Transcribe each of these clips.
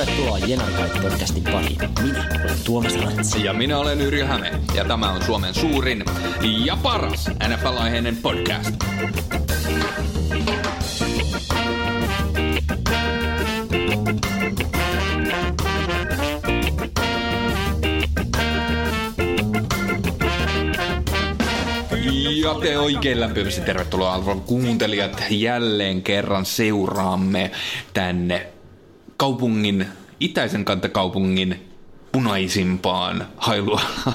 Tervetuloa Jenarkait podcastin pariin. Minä olen Tuomas Latsi. Ja minä olen Yrjö Häme, ja tämä on Suomen suurin ja paras NFL-aiheinen podcast. Ja te oikein lämpimästi tervetuloa arvon kuuntelijat. Jälleen kerran seuraamme tänne kaupungin, itäisen kantakaupungin punaisimpaan hailua.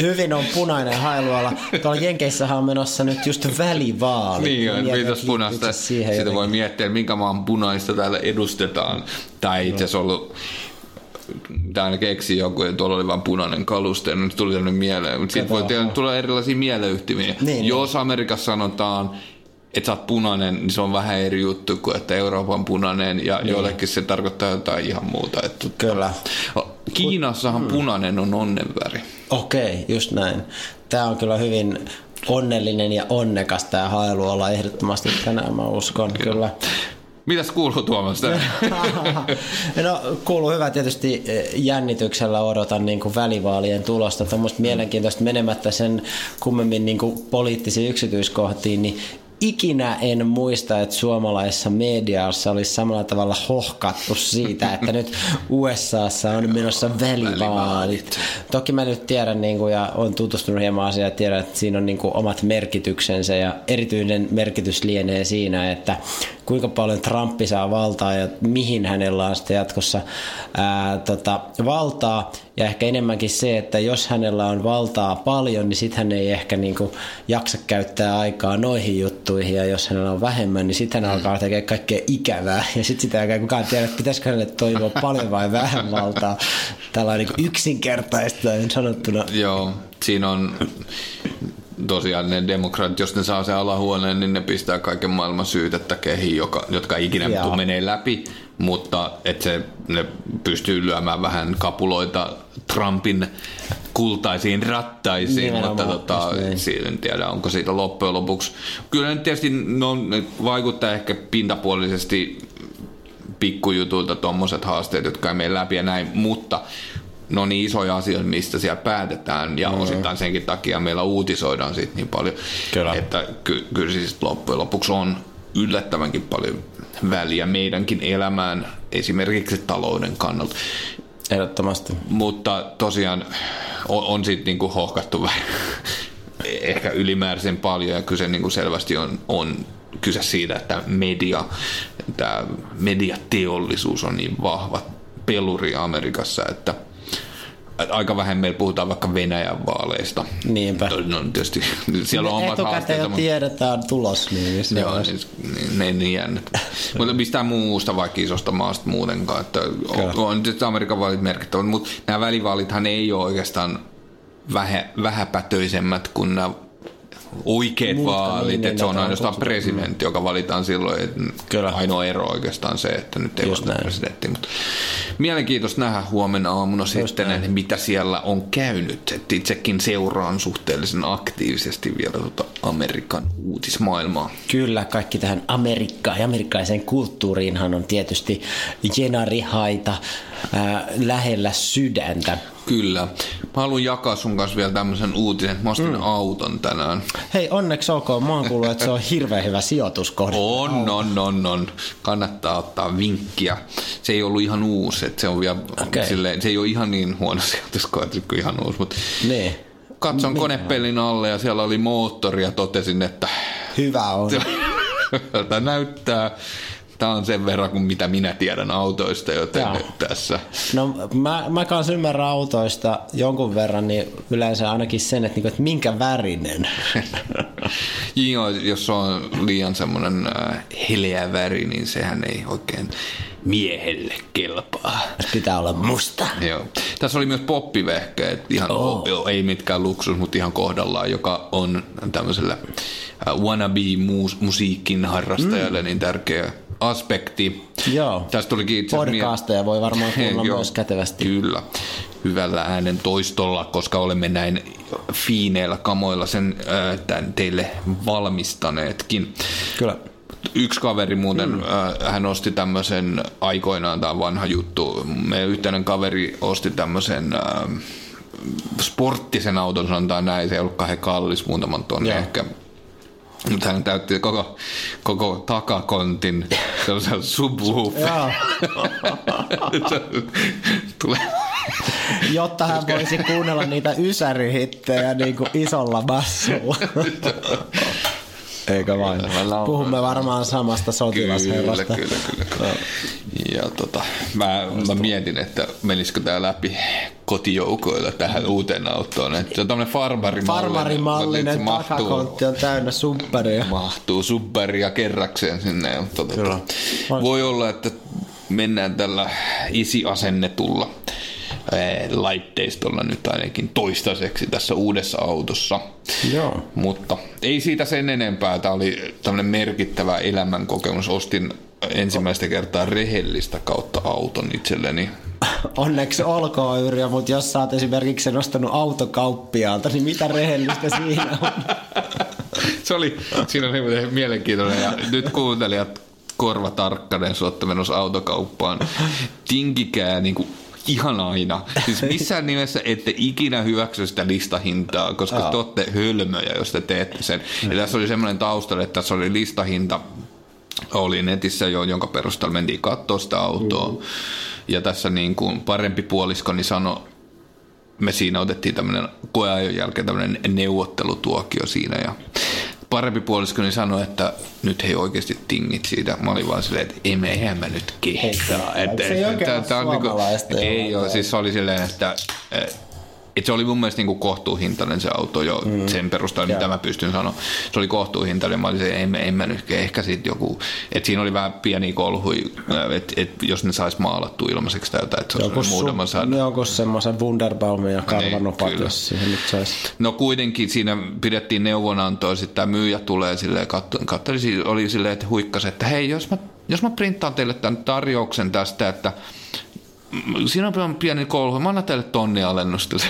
Hyvin on punainen hailuala. Tuolla Jenkeissähän on menossa nyt just välivaali. Niin on, että punaista. Sitä voi jotenkin. miettiä, minkä maan punaista täällä edustetaan. Tai itse asiassa ollut Tämä aina keksi joku, ja tuolla oli vain punainen kaluste, ja nyt tuli sellainen mieleen. Mutta sitten voi tulla erilaisia mieleyhtymiä. Niin, Jos Amerikassa sanotaan, että sä oot punainen, niin se on vähän eri juttu kuin, että Euroopan punainen, ja niin. joillekin se tarkoittaa jotain ihan muuta. Että, Kyllä. Kiinassahan punainen on onnenväri. Okei, just näin. Tämä on kyllä hyvin onnellinen ja onnekas tämä hailuala ehdottomasti tänään, mä uskon. Kyllä. Mitäs kuuluu Tuomas? No kuuluu hyvä tietysti eh, jännityksellä odotan niin kuin välivaalien tulosta. Tuommoista mielenkiintoista menemättä sen kummemmin niin kuin poliittisiin yksityiskohtiin, niin ikinä en muista, että suomalaisessa mediassa olisi samalla tavalla hohkattu siitä, että nyt USAssa on menossa välivaalit. Toki mä nyt tiedän niin kuin, ja olen tutustunut hieman asiaan ja tiedän, että siinä on niin kuin, omat merkityksensä ja erityinen merkitys lienee siinä, että kuinka paljon Trumpi saa valtaa ja mihin hänellä on sitten jatkossa ää, tota, valtaa. Ja ehkä enemmänkin se, että jos hänellä on valtaa paljon, niin sitten hän ei ehkä niin kuin, jaksa käyttää aikaa noihin juttuihin. Ja jos hänellä on vähemmän, niin sitten hän alkaa tekemään kaikkea ikävää. Ja sitten sitä ei kukaan tiedä, että pitäisikö hänelle toivoa paljon vai vähän valtaa. Tällainen niin yksinkertaistaen sanottuna. Joo, siinä on tosiaan ne demokraatit, jos ne saa sen alahuoneen, niin ne pistää kaiken maailman syytettä kehiin, joka, jotka ikinä menee läpi, mutta että se, ne pystyy lyömään vähän kapuloita Trumpin kultaisiin rattaisiin, Nimenomaan, mutta tota, siitä en tiedä, onko siitä loppujen lopuksi. Kyllä nyt tietysti no, vaikuttaa ehkä pintapuolisesti pikkujutulta tuommoiset haasteet, jotka ei mene läpi ja näin, mutta ne on niin isoja asioita, mistä siellä päätetään ja mm. osittain senkin takia meillä uutisoidaan siitä niin paljon, Kyllä. että ky- kyllä siis loppujen lopuksi on yllättävänkin paljon väliä meidänkin elämään, esimerkiksi talouden kannalta. Ehdottomasti. Mutta tosiaan on, on sitten niinku hohkattu vähän ehkä ylimääräisen paljon ja kyse niinku selvästi on, on kyse siitä, että media, tämä mediateollisuus on niin vahva peluri Amerikassa, että että aika vähän meillä puhutaan vaikka Venäjän vaaleista. Niinpä. No tietysti siellä on omat Etukäteen jo mutta- tiedetään tulos, niin se Joo, on niin, niin, ne niin jännät. Mutta mistään muusta vaikka isosta maasta muutenkaan. Että on, on tietysti Amerikan vaalit merkittävät, mutta nämä välivaalithan ei ole oikeastaan vähä, vähäpätöisemmät kuin nämä oikeat Muut, vaalit. niin, että se on ainoastaan presidentti, joka valitaan silloin. Että Kyllä. Ainoa ero oikeastaan se, että nyt ei Just ole näin. presidentti. Mutta mielenkiintoista nähdä huomenna aamuna sitten, että mitä siellä on käynyt. Et itsekin seuraan suhteellisen aktiivisesti vielä tuota Amerikan uutismaailmaa. Kyllä, kaikki tähän Amerikkaan ja amerikkalaiseen kulttuuriinhan on tietysti jenarihaita ää, lähellä sydäntä. Kyllä. Mä haluan jakaa sun kanssa vielä tämmöisen uutisen. Mä ostin mm. auton tänään. Hei, onneksi olkoon. Mä oon kuullut, että se on hirveän hyvä sijoituskohde. On, on, on, on. Kannattaa ottaa vinkkiä. Se ei ollut ihan uusi, että se on vielä Okei. silleen, se ei ole ihan niin huono sijoituskohde kuin ihan uusi, mutta Niin. katson konepellin alle ja siellä oli moottori ja totesin, että Hyvä on. tämä näyttää Tämä on sen verran kuin mitä minä tiedän autoista, joten Joo. nyt tässä. No mä, mä kanssa ymmärrän autoista jonkun verran, niin yleensä ainakin sen, että, niinku, että minkä värinen. Joo, jos on liian semmoinen äh, heleä väri, niin sehän ei oikein miehelle kelpaa. Pitää olla musta. Joo. Tässä oli myös poppivehkeet, ihan oh. ei mitkään luksus, mutta ihan kohdallaan, joka on tämmöiselle uh, wannabe-musiikin harrastajalle mm. niin tärkeä aspekti. Joo. Tästä tulikin itse Podcasteja voi varmaan kuulla myös kätevästi. Kyllä, hyvällä äänen toistolla, koska olemme näin fiineillä kamoilla sen äh, teille valmistaneetkin. Kyllä. Yksi kaveri muuten, mm. äh, hän osti tämmöisen, aikoinaan tämä vanha juttu, meidän yhteinen kaveri osti tämmöisen äh, sporttisen auton, sanotaan näin, se ei ollut kahden kallis, muutaman tonnin ehkä mutta hän täytti koko, koko takakontin sellaisella subwoofilla. Tulee. Jotta hän voisi kuunnella niitä ysärihittejä niin kuin isolla bassulla. Eikö vain? Puhumme varmaan samasta sotilasherrasta. Kyllä, kyllä, kyllä. kyllä. Ja tota, mä, mä mietin, että menisikö tämä läpi kotijoukoilla tähän uuteen autoon. Että se on tämmöinen farmarimallinen. Farmarimallinen takakontti on täynnä subbaria. Mahtuu subbaria kerrakseen sinne. Ja tota. Voi olla, että mennään tällä isi-asennetulla laitteistolla nyt ainakin toistaiseksi tässä uudessa autossa. Joo. Mutta ei siitä sen enempää. Tämä oli tämmöinen merkittävä elämänkokemus. Ostin ensimmäistä kertaa rehellistä kautta auton itselleni. Onneksi olkoon Yrjö, mutta jos sä oot esimerkiksi nostanut autokauppiaalta, niin mitä rehellistä siinä on? Se oli, siinä oli mielenkiintoinen ja nyt kuuntelijat korva tarkkainen, suotta menossa autokauppaan. Tinkikää niin kuin ihan aina. Siis missään nimessä ette ikinä hyväksy sitä listahintaa, koska te olette hölmöjä, jos te teette sen. Ja tässä oli semmoinen taustalla, että tässä oli listahinta oli netissä jo, jonka perusteella mentiin katsoa sitä autoa. Mm. Ja tässä niin kuin parempi puolisko niin sanoi, me siinä otettiin tämmöinen koeajon jälkeen tämmöinen neuvottelutuokio siinä ja parempi puolisko niin sanoi, että nyt he oikeasti tingit siitä. Mä olin vaan silleen, että ei me, eihän mä nyt kehtaa. Että, se ei oikein ole niinku, Ei ole, siis se oli silleen, että et se oli mun mielestä niinku kohtuuhintainen se auto jo mm. sen perusteella, mitä mä pystyn sanoa. Se oli kohtuuhintainen. Mä olin se, en, en mä nyt, ehkä sit joku, että siinä oli vähän pieni kolhui, että et, jos ne sais maalattua ilmaiseksi täytä, että se olisi muutama saada. Joku semmoisen Wunderbaumin ja karvanopat, niin, jos siihen nyt saisi. No kuitenkin siinä pidettiin neuvonantoa, sitten tämä myyjä tulee silleen, katteli, oli silleen, että huikkasi, että hei, jos mä, jos mä printtaan teille tämän tarjouksen tästä, että Siinä on pieni kolhu. Mä annan teille tonni alennusta. se,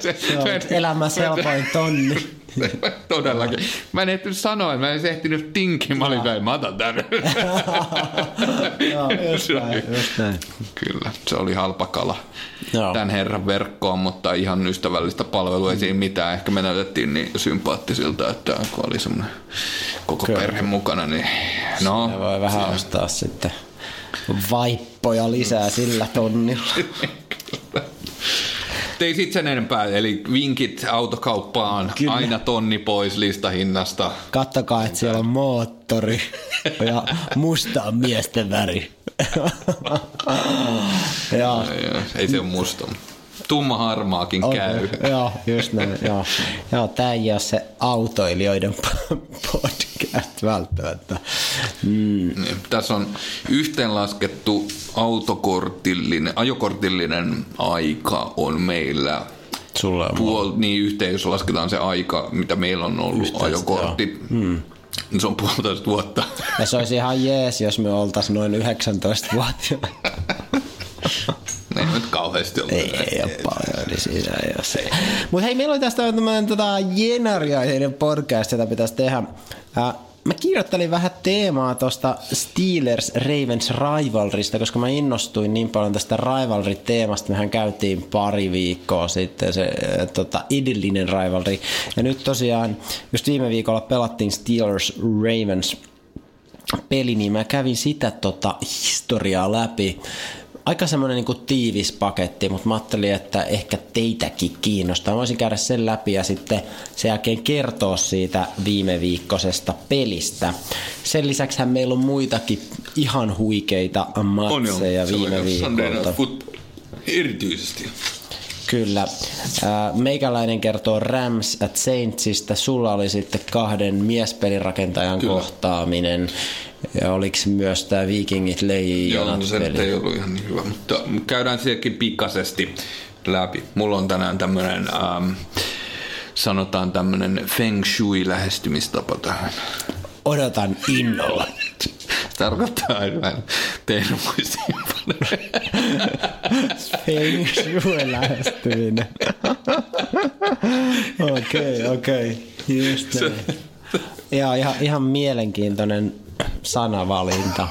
se on elämässä helpoin tonni. Todellakin. Mä en ehtinyt sanoa, mä en ehtinyt tinkin. Mä olin päin, mä otan tän. Joo, just näin, just näin. Kyllä, se oli halpa kala Joo. tämän herran verkkoon, mutta ihan ystävällistä palvelua. Ei siinä mitään. Ehkä me näytettiin niin sympaattisilta, että kun oli semmoinen koko Kyllä. perhe mukana, niin no. Se voi vähän siinä. ostaa sitten vaippoja lisää sillä tonnilla. Ei sit sen enempää, eli vinkit autokauppaan, Kyllä. aina tonni pois listahinnasta. Kattokaa, että siellä on moottori ja musta on miesten väri. ja. Ei se ole musta tumma harmaakin okay. käy. Joo, just näin. Joo. joo, tämä ei ole se autoilijoiden podcast välttämättä. Mm. Tässä on yhteenlaskettu autokortillinen, ajokortillinen aika on meillä Sulla on puol, niin yhteen, jos lasketaan se aika, mitä meillä on ollut Yhteistä, ajokortti. Hmm. Niin se on puolitoista vuotta. Ja se olisi ihan jees, jos me oltaisiin noin 19 vuotta. Ei nyt kauheasti ollut. Ei, ei ole paljon, niin ei se. Mutta hei, meillä oli tästä tämmöinen tota, Jenariainen podcast, jota pitäisi tehdä. Äh, mä kirjoittelin vähän teemaa tuosta Steelers Ravens Rivalrista, koska mä innostuin niin paljon tästä Rivalry-teemasta. Mehän käytiin pari viikkoa sitten se äh, tota, edellinen Rivalry. Ja nyt tosiaan, just viime viikolla pelattiin Steelers Ravens peli, niin mä kävin sitä tota, historiaa läpi aika semmoinen niin tiivis paketti, mutta mä ajattelin, että ehkä teitäkin kiinnostaa. Mä voisin käydä sen läpi ja sitten sen jälkeen kertoa siitä viime viikkoisesta pelistä. Sen lisäksi meillä on muitakin ihan huikeita matseja viime viikolta. Erityisesti. Kyllä. Meikäläinen kertoo Rams at Saintsista. Sulla oli sitten kahden miespelirakentajan Kyllä. kohtaaminen. Ja oliko myös tämä Vikingit leijii Joo, no se ei ollut ihan niin hyvä, mutta käydään sielläkin pikaisesti läpi. Mulla on tänään tämmöinen, ähm, sanotaan tämmöinen feng shui lähestymistapa tähän. Odotan innolla. Tarkoittaa aina teidän Feng shui lähestyminen. Okei, okei. Just näin. Joo, ihan, ihan mielenkiintoinen sanavalinta.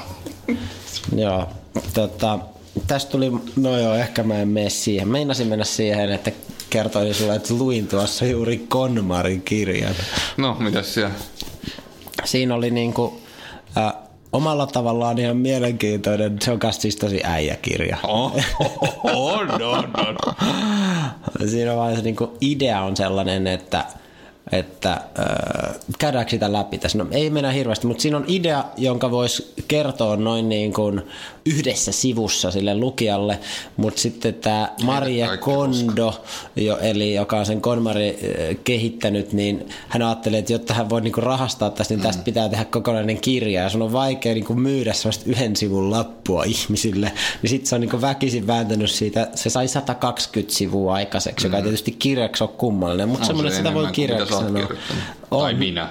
Joo, tota, tästä tuli, no joo, ehkä mä en mene siihen. Meinasin mennä siihen, että kertoin sulle, että luin tuossa juuri Konmarin kirjan. No, mitäs siellä? Siinä oli niinku, äh, omalla tavallaan ihan mielenkiintoinen, se on myös siis tosi äijäkirja. Oh, on, on, on. Siinä on vaan se niinku idea on sellainen, että että äh, käydäänkö sitä läpi tässä? No ei mennä hirveästi, mutta siinä on idea, jonka voisi kertoa noin niin kuin yhdessä sivussa sille lukijalle, mutta sitten tämä Maria Kondo, jo, eli joka on sen Konmari äh, kehittänyt, niin hän ajattelee, että jotta hän voi niin kuin rahastaa tästä, niin mm. tästä pitää tehdä kokonainen kirja, ja sun on vaikea niin kuin myydä sellaista yhden sivun lappua ihmisille, niin sitten se on niin kuin väkisin vääntänyt siitä, se sai 120 sivua aikaiseksi, mm. joka ei tietysti kirjaksi ole kummallinen, mutta no, semmoinen, sitä voi kirjaksi sanoa. Tai minä.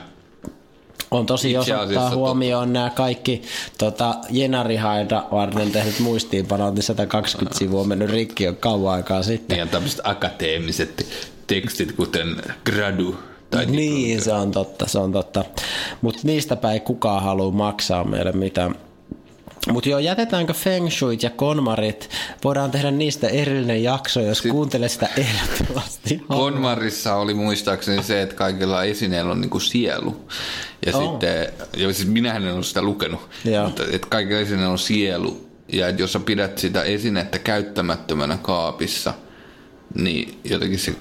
On tosi, jos ottaa huomioon totta. nämä kaikki tota, Jenarihaida varten tehdyt muistiinpanot, niin 120 sivua on mennyt rikki jo kauan aikaa sitten. Niin tämmöiset akateemiset tekstit, kuten gradu tai Niin, se on totta, se on totta. Mutta niistä ei kukaan halua maksaa meille mitään. Mutta joo, jätetäänkö Feng Shuit ja Konmarit? Voidaan tehdä niistä erillinen jakso, jos Sitten kuuntelee sitä ehdottomasti. Konmarissa oli muistaakseni se, että kaikilla esineillä on niinku sielu. Ja oh. sitten, ja siis minähän en ole sitä lukenut, joo. mutta että kaikilla esineillä on sielu. Ja että jos sä pidät sitä esinettä käyttämättömänä kaapissa – niin jotenkin se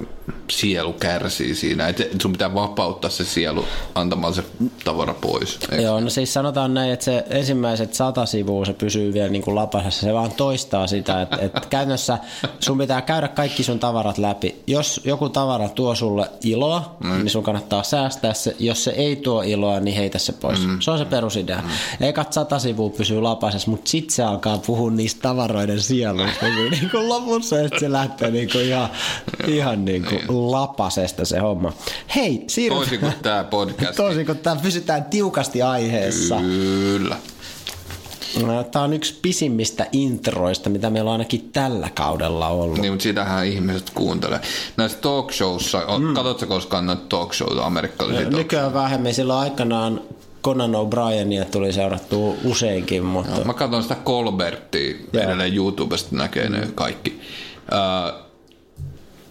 sielu kärsii siinä. Että sun pitää vapauttaa se sielu antamaan se tavara pois. Eikö? Joo, no siis sanotaan näin, että se ensimmäiset sata sivua se pysyy vielä niin kuin lapasessa. Se vaan toistaa sitä, että, että käytännössä sun pitää käydä kaikki sun tavarat läpi. Jos joku tavara tuo sulle iloa, mm. niin sun kannattaa säästää se. Jos se ei tuo iloa, niin heitä se pois. Mm. Se on se perusidea. Mm. Ekat sata sivua pysyy lapasessa, mutta sitten se alkaa puhua niistä tavaroiden sieluista. niin kuin lopussa ja se lähtee niin kuin ihan ihan, ihan niin kuin niin. lapasesta se homma. Hei, siirrytään. Toisin kuin tämä podcast. Toisin kuin tämä pysytään tiukasti aiheessa. Kyllä. Tämä on yksi pisimmistä introista, mitä meillä on ainakin tällä kaudella ollut. Niin, mutta sitähän ihmiset kuuntelee. Näissä talk showssa, mm. katsotko koskaan noita talk showta amerikkalaisia? Nykyään vähemmän. Silloin aikanaan Conan O'Brienia tuli seurattua useinkin, mutta... Joo, mä katson sitä Colbertia, edelleen YouTubesta näkee ne kaikki.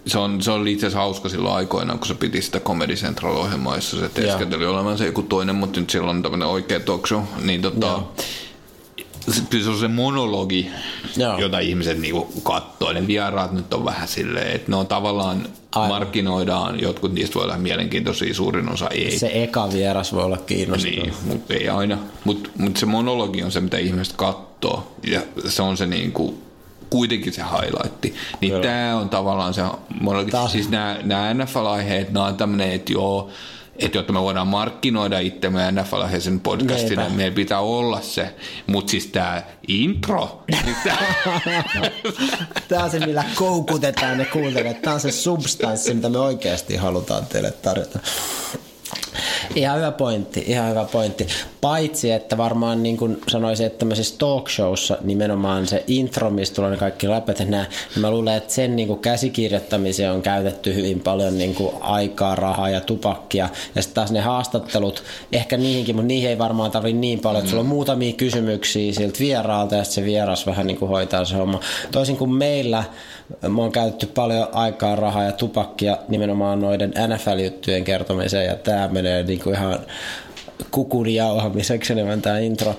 Se, on, se oli itse asiassa hauska silloin aikoinaan, kun se piti sitä Comedy Central-ohjelmaa, jossa se teeskenteli olevan se joku toinen, mutta nyt silloin on tämmöinen oikea talk show. Niin tota, se, se on se monologi, Joo. jota ihmiset niinku katsoo. Ne vieraat nyt on vähän silleen, että ne on tavallaan Aivan. markkinoidaan, jotkut niistä voi olla mielenkiintoisia, suurin osa ei. Se eka vieras voi olla kiinnostava. Niin, mutta ei aina. Mutta mut se monologi on se, mitä ihmiset katsoo. Ja se on se niinku, kuitenkin se highlightti. Niin tämä on tavallaan se, Taas. siis nämä NFL-aiheet, nämä on tämmöinen, että joo, että jotta me voidaan markkinoida itsemme NFL-aiheisen podcastina, niin meillä pitää olla se. Mutta siis tämä intro. Niin tämä on se, millä koukutetaan ne kuuntelijat. Tämä on se substanssi, mitä me oikeasti halutaan teille tarjota. Ihan hyvä pointti, ihan hyvä pointti. Paitsi, että varmaan niin kuin sanoisin, että tämmöisessä talk showssa nimenomaan se intro, mistä tulee ne kaikki läpät nämä, niin mä luulen, että sen niin kuin käsikirjoittamiseen on käytetty hyvin paljon niin kuin aikaa, rahaa ja tupakkia. Ja sitten taas ne haastattelut, ehkä niihinkin, mutta niihin ei varmaan tarvi niin paljon, että sulla on mm. muutamia kysymyksiä siltä vieraalta ja sitten se vieras vähän niin kuin hoitaa se homma. Toisin kuin meillä, me on käytetty paljon aikaa, rahaa ja tupakkia nimenomaan noiden NFL-juttujen kertomiseen ja tämä menee niin kuin ihan kukun jauhamiseksi enemmän tämä intro.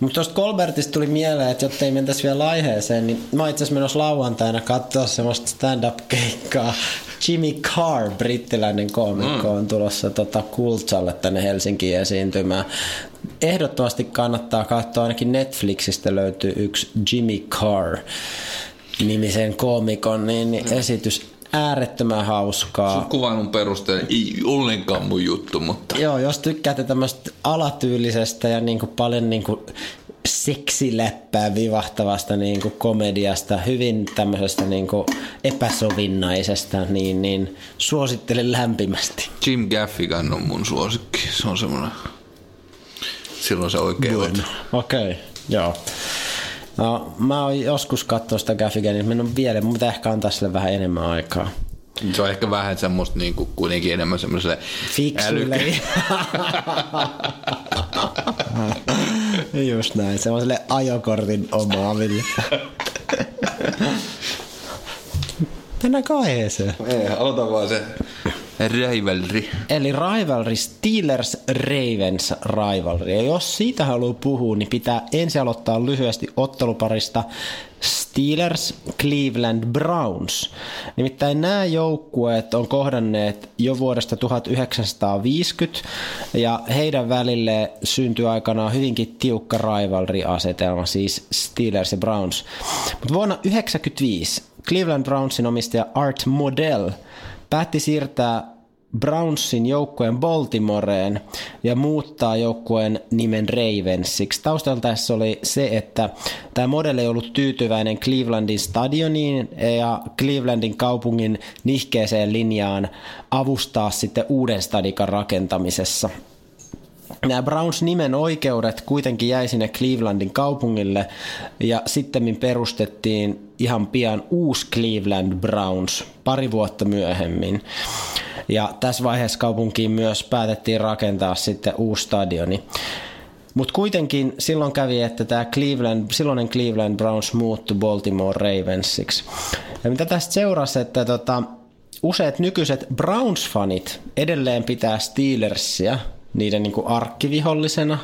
Mutta tuosta Colbertista tuli mieleen, että jotta ei mentäisi vielä aiheeseen, niin mä itse asiassa menossa lauantaina katsoa semmoista stand-up-keikkaa. Jimmy Carr, brittiläinen koomikko, mm. on tulossa tota Kultsalle tänne Helsinkiin esiintymään. Ehdottomasti kannattaa katsoa, ainakin Netflixistä löytyy yksi Jimmy Carr nimisen koomikon niin, niin esitys äärettömän hauskaa. Kuvailun perusteella ei ollenkaan mun juttu, mutta... Joo, jos tykkäätte tämmöistä alatyylisestä ja niin kuin paljon niin kuin seksiläppää vivahtavasta niin kuin komediasta, hyvin tämmöisestä niin kuin epäsovinnaisesta, niin, niin suosittelen lämpimästi. Jim Gaffigan on mun suosikki. Se on semmoinen... Silloin se oikein. Okei, okay, joo. No, mä oon joskus katsoa sitä Gaffigania, niin on vielä, mutta ehkä antaa sille vähän enemmän aikaa. Se on ehkä vähän semmoista niin kuin, kuitenkin enemmän semmoiselle Fiksuille. Just näin, semmoiselle ajokortin omaaville. Mennäänkö aiheeseen? Ei, aloita vaan se rivalry. Eli rivalry, Steelers Ravens rivalry. Ja jos siitä haluaa puhua, niin pitää ensin aloittaa lyhyesti otteluparista Steelers Cleveland Browns. Nimittäin nämä joukkueet on kohdanneet jo vuodesta 1950 ja heidän välille syntyi aikanaan hyvinkin tiukka rivalry-asetelma, siis Steelers ja Browns. Mutta vuonna 1995 Cleveland Brownsin omistaja Art Modell päätti siirtää Brownsin joukkueen Baltimoreen ja muuttaa joukkueen nimen Ravensiksi. Taustalla tässä oli se, että tämä modelli ei ollut tyytyväinen Clevelandin stadioniin ja Clevelandin kaupungin nihkeeseen linjaan avustaa sitten uuden stadikan rakentamisessa. Nämä Browns-nimen oikeudet kuitenkin jäi sinne Clevelandin kaupungille ja sitten perustettiin ihan pian uusi Cleveland Browns pari vuotta myöhemmin. Ja tässä vaiheessa kaupunkiin myös päätettiin rakentaa sitten uusi stadioni. Mutta kuitenkin silloin kävi, että tämä Cleveland, silloinen Cleveland Browns muuttui Baltimore Ravensiksi. Ja mitä tästä seurasi, että tota, useat nykyiset Browns-fanit edelleen pitää Steelersia – niiden niin kuin arkkivihollisena.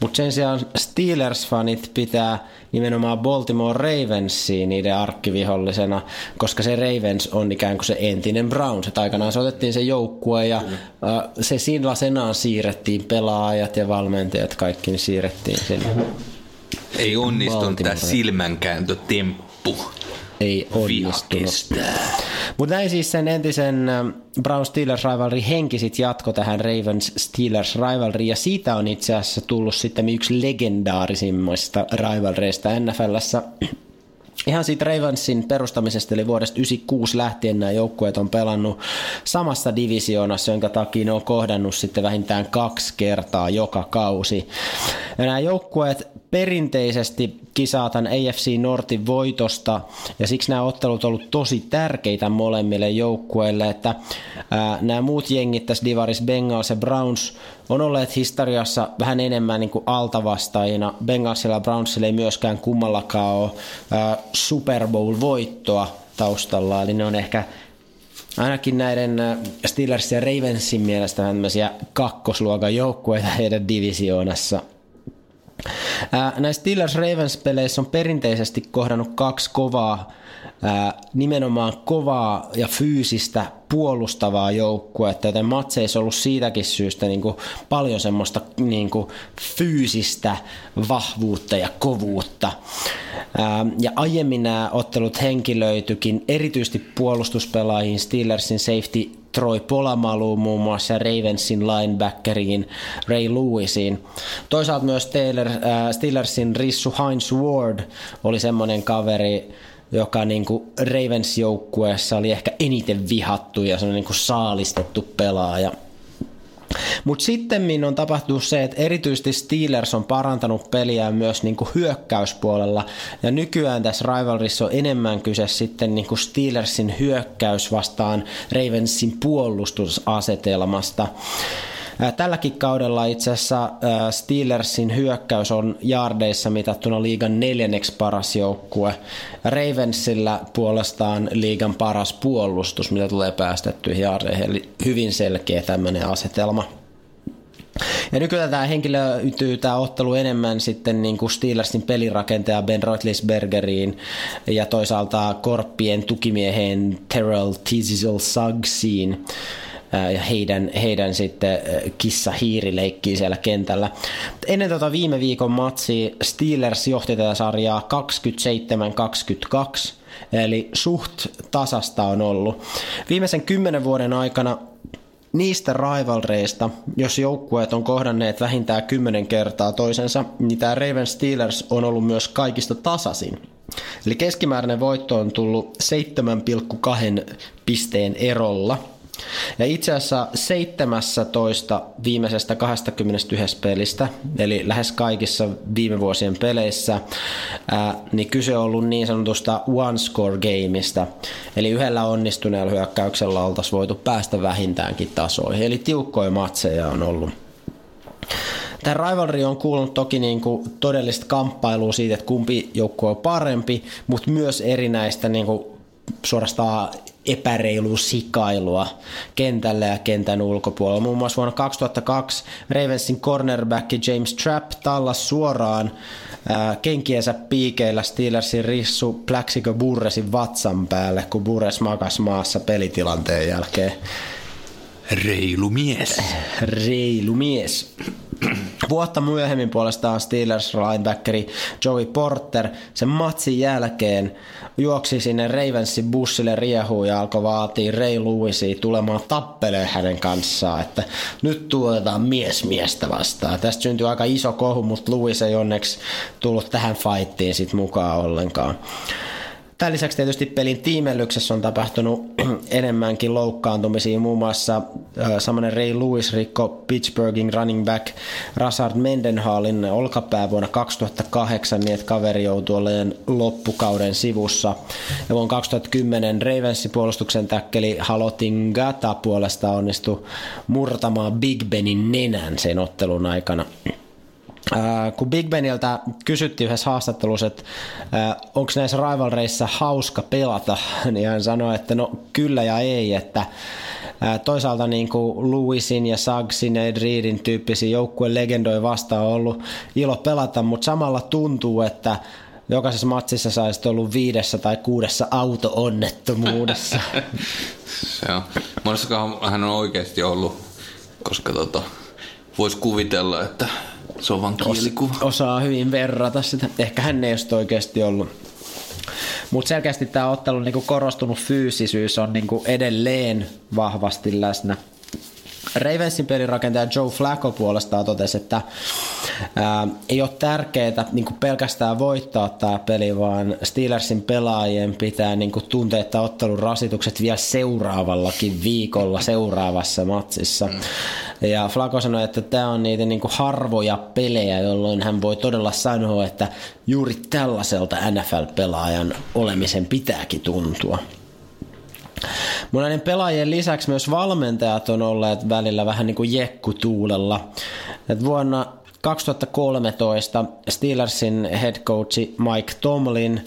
Mutta sen sijaan Steelers-fanit pitää nimenomaan Baltimore Ravensia niiden arkkivihollisena, koska se Ravens on ikään kuin se entinen Browns. Että aikanaan se otettiin se joukkue ja mm. se senaan siirrettiin pelaajat ja valmentajat, kaikki niin siirrettiin sinne. Ei onnistunut tämä silmänkääntötemppu ei onnistunut. Mutta näin siis sen entisen ähm, Brown Steelers rivalry henki sit jatko tähän Ravens Steelers rivalry ja siitä on itse asiassa tullut sitten yksi legendaarisimmista rivalreista NFLssä Ihan siitä Ravensin perustamisesta, eli vuodesta 96 lähtien nämä joukkueet on pelannut samassa divisioonassa, jonka takia ne on kohdannut sitten vähintään kaksi kertaa joka kausi. Ja nämä joukkueet perinteisesti kisaa tämän AFC Nortin voitosta, ja siksi nämä ottelut ollut tosi tärkeitä molemmille joukkueille, että ää, nämä muut jengit tässä Divaris Bengals ja Browns on olleet historiassa vähän enemmän niin kuin altavastaajina. Bengalsilla ja Brownsilla ei myöskään kummallakaan ole ää, Super Bowl-voittoa taustalla, eli ne on ehkä ainakin näiden Steelers ja Ravensin mielestä tämmöisiä kakkosluokan joukkueita heidän divisioonassa. Näissä Steelers-Ravens-peleissä on perinteisesti kohdannut kaksi kovaa nimenomaan kovaa ja fyysistä puolustavaa joukkuetta, joten matseissa on ollut siitäkin syystä niin kuin paljon semmoista niin kuin fyysistä vahvuutta ja kovuutta. Ja aiemmin nämä ottelut henkilöitykin erityisesti puolustuspelaajiin Steelersin safety Troy Polamalu muun muassa Ravensin linebackeriin Ray Lewisiin. Toisaalta myös Taylor, äh, Steelersin Rissu Heinz Ward oli semmoinen kaveri, joka niin kuin Ravens-joukkueessa oli ehkä eniten vihattu ja se on niin kuin saalistettu pelaaja. Mutta sitten on tapahtunut se, että erityisesti Steelers on parantanut peliä myös niin kuin hyökkäyspuolella. Ja nykyään tässä rivalrissa on enemmän kyse sitten niin kuin Steelersin hyökkäys vastaan Ravensin puolustusasetelmasta. Tälläkin kaudella itse asiassa Steelersin hyökkäys on jaardeissa mitattuna liigan neljänneksi paras joukkue. Ravensillä puolestaan liigan paras puolustus, mitä tulee päästettyihin jaardeihin. Eli hyvin selkeä tämmöinen asetelma. Ja nykyään tämä henkilöityy tämä ottelu enemmän sitten niin kuin Steelersin pelirakentaja Ben Roethlisbergeriin ja toisaalta korppien tukimieheen Terrell Tizzle Suggsiin ja heidän, heidän sitten kissa hiiri leikkii siellä kentällä. Ennen tota viime viikon matsia Steelers johti tätä sarjaa 27-22 eli suht tasasta on ollut. Viimeisen kymmenen vuoden aikana niistä rivalreista, jos joukkueet on kohdanneet vähintään kymmenen kertaa toisensa, niin tämä Raven Steelers on ollut myös kaikista tasasin. Eli keskimääräinen voitto on tullut 7,2 pisteen erolla – ja itse asiassa 17 viimeisestä 21 pelistä, eli lähes kaikissa viime vuosien peleissä, ää, niin kyse on ollut niin sanotusta one score gameista. Eli yhdellä onnistuneella hyökkäyksellä oltaisiin voitu päästä vähintäänkin tasoihin. Eli tiukkoja matseja on ollut. Tämä rivalry on kuulunut toki niin kuin todellista kamppailua siitä, että kumpi joukkue on parempi, mutta myös erinäistä niin kuin suorastaan epäreilu sikailua kentällä ja kentän ulkopuolella. Muun muassa vuonna 2002 Ravensin cornerback James Trapp tallas suoraan ää, kenkiensä piikeillä Steelersin rissu Plaxico Burresin vatsan päälle, kun Burres makas maassa pelitilanteen jälkeen. Reilu mies. Reilu mies. Vuotta myöhemmin puolestaan Steelers linebackeri Joey Porter sen matsin jälkeen juoksi sinne Ravensin bussille riehuun ja alkoi vaatia Ray Lewisia tulemaan tappeleen hänen kanssaan, että nyt tuotetaan mies miestä vastaan. Tästä syntyi aika iso kohu, mutta Lewis ei onneksi tullut tähän fightiin sit mukaan ollenkaan. Tämän lisäksi tietysti pelin tiimellyksessä on tapahtunut enemmänkin loukkaantumisia. Muun muassa äh, samanen Ray Lewis rikko Pittsburghin running back Rasard Mendenhallin olkapää vuonna 2008 niin, että kaveri joutui olemaan loppukauden sivussa. Ja vuonna 2010 Ravensin puolustuksen täkkeli Halotin Gata puolesta onnistui murtamaan Big Benin nenän sen ottelun aikana. Äh, kun Big Beniltä kysyttiin yhdessä haastattelussa, että äh, onko näissä rivalreissa hauska pelata, niin hän sanoi, että no kyllä ja ei, että äh, toisaalta niin kuin Lewisin ja Sagsin ja Ed Reedin tyyppisiä joukkueen legendoja vastaan on ollut ilo pelata, mutta samalla tuntuu, että jokaisessa matsissa saisi ollut viidessä tai kuudessa auto-onnettomuudessa. Se on. Monessakaan hän on oikeasti ollut, koska tota, voisi kuvitella, että se on vaan kielikuva. Os, osaa hyvin verrata sitä. Ehkä hän ei ole oikeasti ollut. Mutta selkeästi tämä ottelu niinku korostunut fyysisyys on niinku edelleen vahvasti läsnä. Ravensin pelirakentaja Joe Flacco puolestaan totesi, että ää, ei ole tärkeää niin pelkästään voittaa tämä peli, vaan Steelersin pelaajien pitää niin tuntea, että ottelun rasitukset vielä seuraavallakin viikolla seuraavassa matsissa. Mm. Ja Flacco sanoi, että tämä on niitä niin harvoja pelejä, jolloin hän voi todella sanoa, että juuri tällaiselta NFL-pelaajan olemisen pitääkin tuntua. Mun näiden pelaajien lisäksi myös valmentajat on olleet välillä vähän niin kuin jekkutuulella. Et vuonna 2013 Steelersin head coachi Mike Tomlin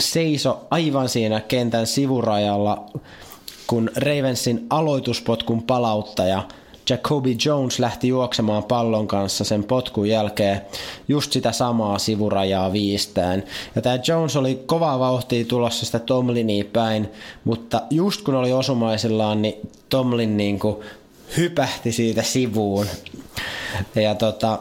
seiso aivan siinä kentän sivurajalla, kun Ravensin aloituspotkun palauttaja – Jacoby Jones lähti juoksemaan pallon kanssa sen potkun jälkeen just sitä samaa sivurajaa viistään. Ja tämä Jones oli kovaa vauhtia tulossa sitä Tomlinia päin, mutta just kun oli osumaisillaan, niin Tomlin niin kuin hypähti siitä sivuun. Ja tota,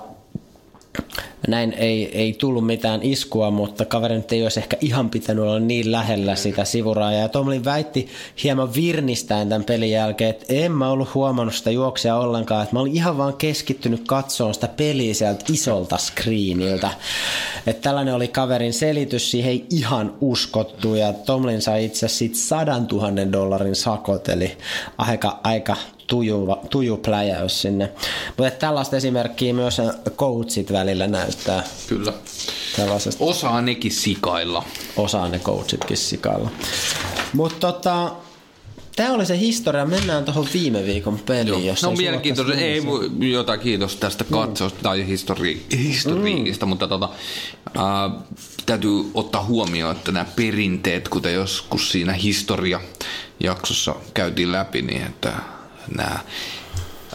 näin ei, ei tullut mitään iskua, mutta kaveri nyt ei olisi ehkä ihan pitänyt olla niin lähellä sitä sivurajaa. Ja Tomlin väitti hieman virnistäen tämän pelin jälkeen, että en mä ollut huomannut sitä juoksia ollenkaan, että mä olin ihan vaan keskittynyt katsomaan sitä peliä sieltä isolta screeniltä. Että tällainen oli kaverin selitys, siihen ei ihan uskottu ja Tomlin sai itse asiassa sadan tuhannen dollarin sakot, eli aika, aika tuju, tuju pläjäys sinne. Mutta tällaista esimerkkiä myös coachit välillä näyttää. Kyllä. Tällaisesta. Osaa nekin sikailla. Osaa ne coachitkin sikailla. Mutta tota, Tämä oli se historia. Mennään tuohon viime viikon peliin. Jos no mielenkiintoista. Ei jotain kiitos tästä katsausta mm. tai histori, historiikista, mm. mutta tota, äh, täytyy ottaa huomioon, että nämä perinteet, kuten joskus siinä historia jaksossa käytiin läpi, niin että nämä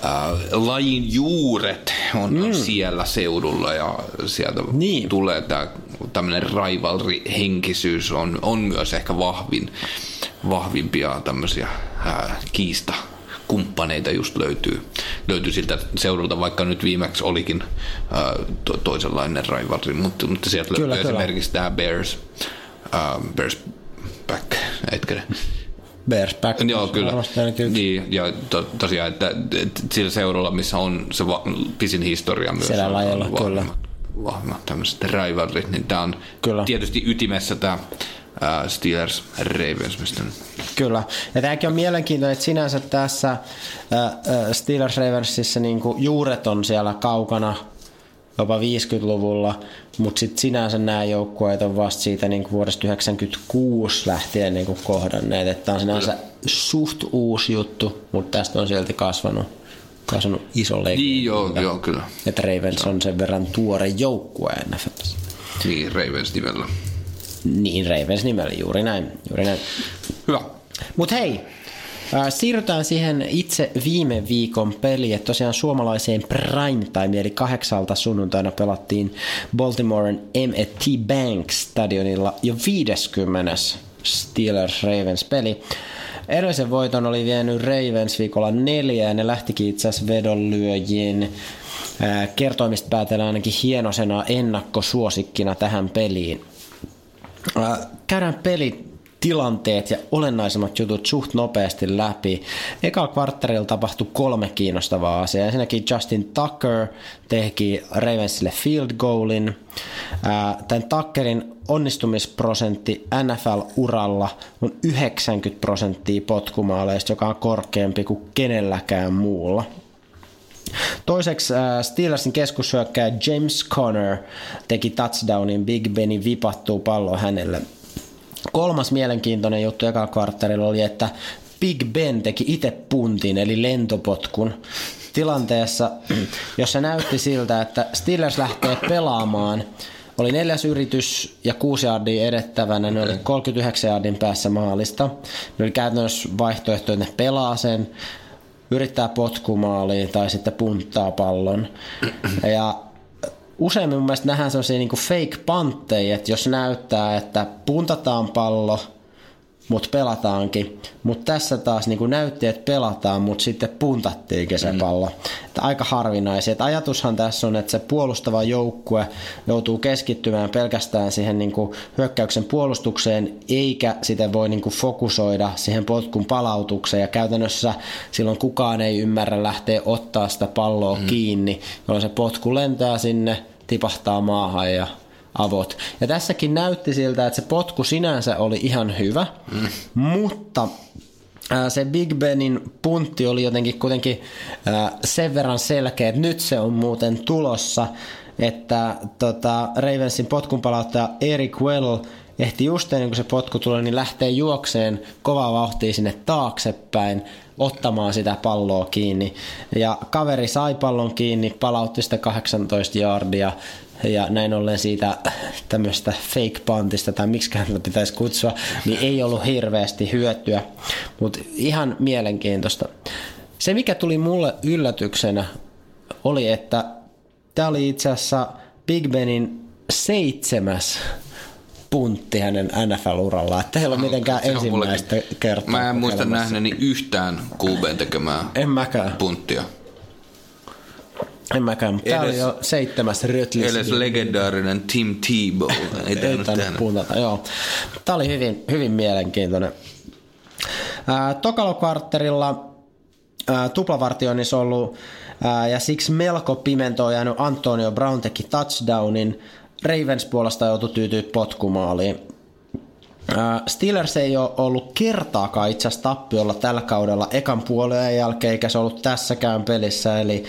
Äh, lajin juuret on mm. siellä seudulla ja sieltä niin. tulee tämä tämmöinen rivalry-henkisyys on, on myös ehkä vahvin, vahvimpia tämmöisiä äh, kiista kumppaneita just löytyy, löytyy siltä seudulta, vaikka nyt viimeksi olikin äh, to, toisenlainen rivalry, mutta, mutta sieltä kyllä, löytyy kyllä. esimerkiksi tämä Bears, äh, Bears back, etkö Bears back. Joo, kyllä. Niin, ja to, tosiaan, että, että sillä seuralla, missä on se va, pisin historia myös. Siellä lajilla, on kyllä. Vahvemmat tämmöiset rivalrit, niin tämä on Kyllä. tietysti ytimessä tämä Steelers Ravens, mistä Kyllä. Ja tämäkin on mielenkiintoinen, että sinänsä tässä äh, Steelers Ravensissa niin juuret on siellä kaukana jopa 50-luvulla, mutta sitten sinänsä nämä joukkueet on vasta siitä niin vuodesta 1996 lähtien niin kohdanneet, että tämä on sinänsä suht uusi juttu, mutta tästä on silti kasvanut, kasvanut iso legenda. Niin, joo, joo, kyllä. Että Ravens on sen verran tuore joukkue NFLssä. Niin, Ravens nimellä. Niin, Ravens nimellä, juuri näin. Juuri näin. Hyvä. Mutta hei, siirrytään siihen itse viime viikon peliin. että Tosiaan suomalaiseen prime time, eli kahdeksalta sunnuntaina pelattiin Baltimoren M&T Bank stadionilla jo 50. Steelers-Ravens-peli. Edellisen voiton oli vienyt Ravens viikolla neljä ja ne lähtikin itse asiassa vedonlyöjien äh, kertoimista päätellä ainakin hienosena ennakkosuosikkina tähän peliin. Käydään pelitilanteet ja olennaisimmat jutut suht nopeasti läpi. Eka kvartterilla tapahtui kolme kiinnostavaa asiaa. Ensinnäkin Justin Tucker teki Ravensille field goalin. Tämän Tuckerin onnistumisprosentti NFL-uralla on 90 prosenttia potkumaaleista, joka on korkeampi kuin kenelläkään muulla. Toiseksi Steelersin keskushyökkäjä James Conner teki touchdownin Big Benin vipattuu pallo hänelle. Kolmas mielenkiintoinen juttu eka kvartterilla oli, että Big Ben teki itse puntin eli lentopotkun tilanteessa, jossa näytti siltä, että Steelers lähtee pelaamaan. Oli neljäs yritys ja kuusi jardia edettävänä, ne oli 39 jardin päässä maalista. Ne oli käytännössä vaihtoehto, että ne pelaa sen, yrittää potkumaaliin tai sitten punttaa pallon. Ja useimmin mun mielestä nähdään sellaisia niin fake pantteja, että jos näyttää, että puntataan pallo, mutta pelataankin. Mutta tässä taas niin näytti, että pelataan, mutta sitten puntattiinkin se pallo. Että aika harvinaisia. Et ajatushan tässä on, että se puolustava joukkue joutuu keskittymään pelkästään siihen niin hyökkäyksen puolustukseen, eikä sitä voi niin fokusoida siihen potkun palautukseen. Ja käytännössä silloin kukaan ei ymmärrä lähteä ottaa sitä palloa mm. kiinni, jolloin se potku lentää sinne, tipahtaa maahan ja avot. Ja tässäkin näytti siltä, että se potku sinänsä oli ihan hyvä, mm. mutta se Big Benin puntti oli jotenkin kuitenkin sen verran selkeä, että nyt se on muuten tulossa, että tota, Ravensin potkunpalauttaja Eric Well ehti just ennen kuin se potku tulee, niin lähtee juokseen kovaa vauhtia sinne taaksepäin ottamaan sitä palloa kiinni. Ja kaveri sai pallon kiinni, palautti sitä 18 jardia ja näin ollen siitä tämmöistä fake pantista tai miksi tätä pitäisi kutsua, niin ei ollut hirveästi hyötyä, mutta ihan mielenkiintoista. Se mikä tuli mulle yllätyksenä oli, että tämä oli itse asiassa Big Benin seitsemäs puntti hänen NFL-urallaan. Että ei ole mitenkään on ensimmäistä kertaa. Mä en muista nähneeni yhtään QBn tekemään En mäkään. punttia. En mäkään, mutta tää oli jo seitsemäs Rötlis. Edes legendaarinen Tim Tebow. Ei tainnut puntata, joo. Tämä oli hyvin, hyvin mielenkiintoinen. Ää, Tokalo kvartterilla ää, tuplavartioinnissa ollut ää, ja siksi melko pimentoon jäänyt Antonio Brown teki touchdownin. Ravens puolesta joutui tyytyä potkumaaliin. Steelers ei ole ollut kertaakaan itse asiassa tappiolla tällä kaudella ekan puolen jälkeen, eikä se ollut tässäkään pelissä, eli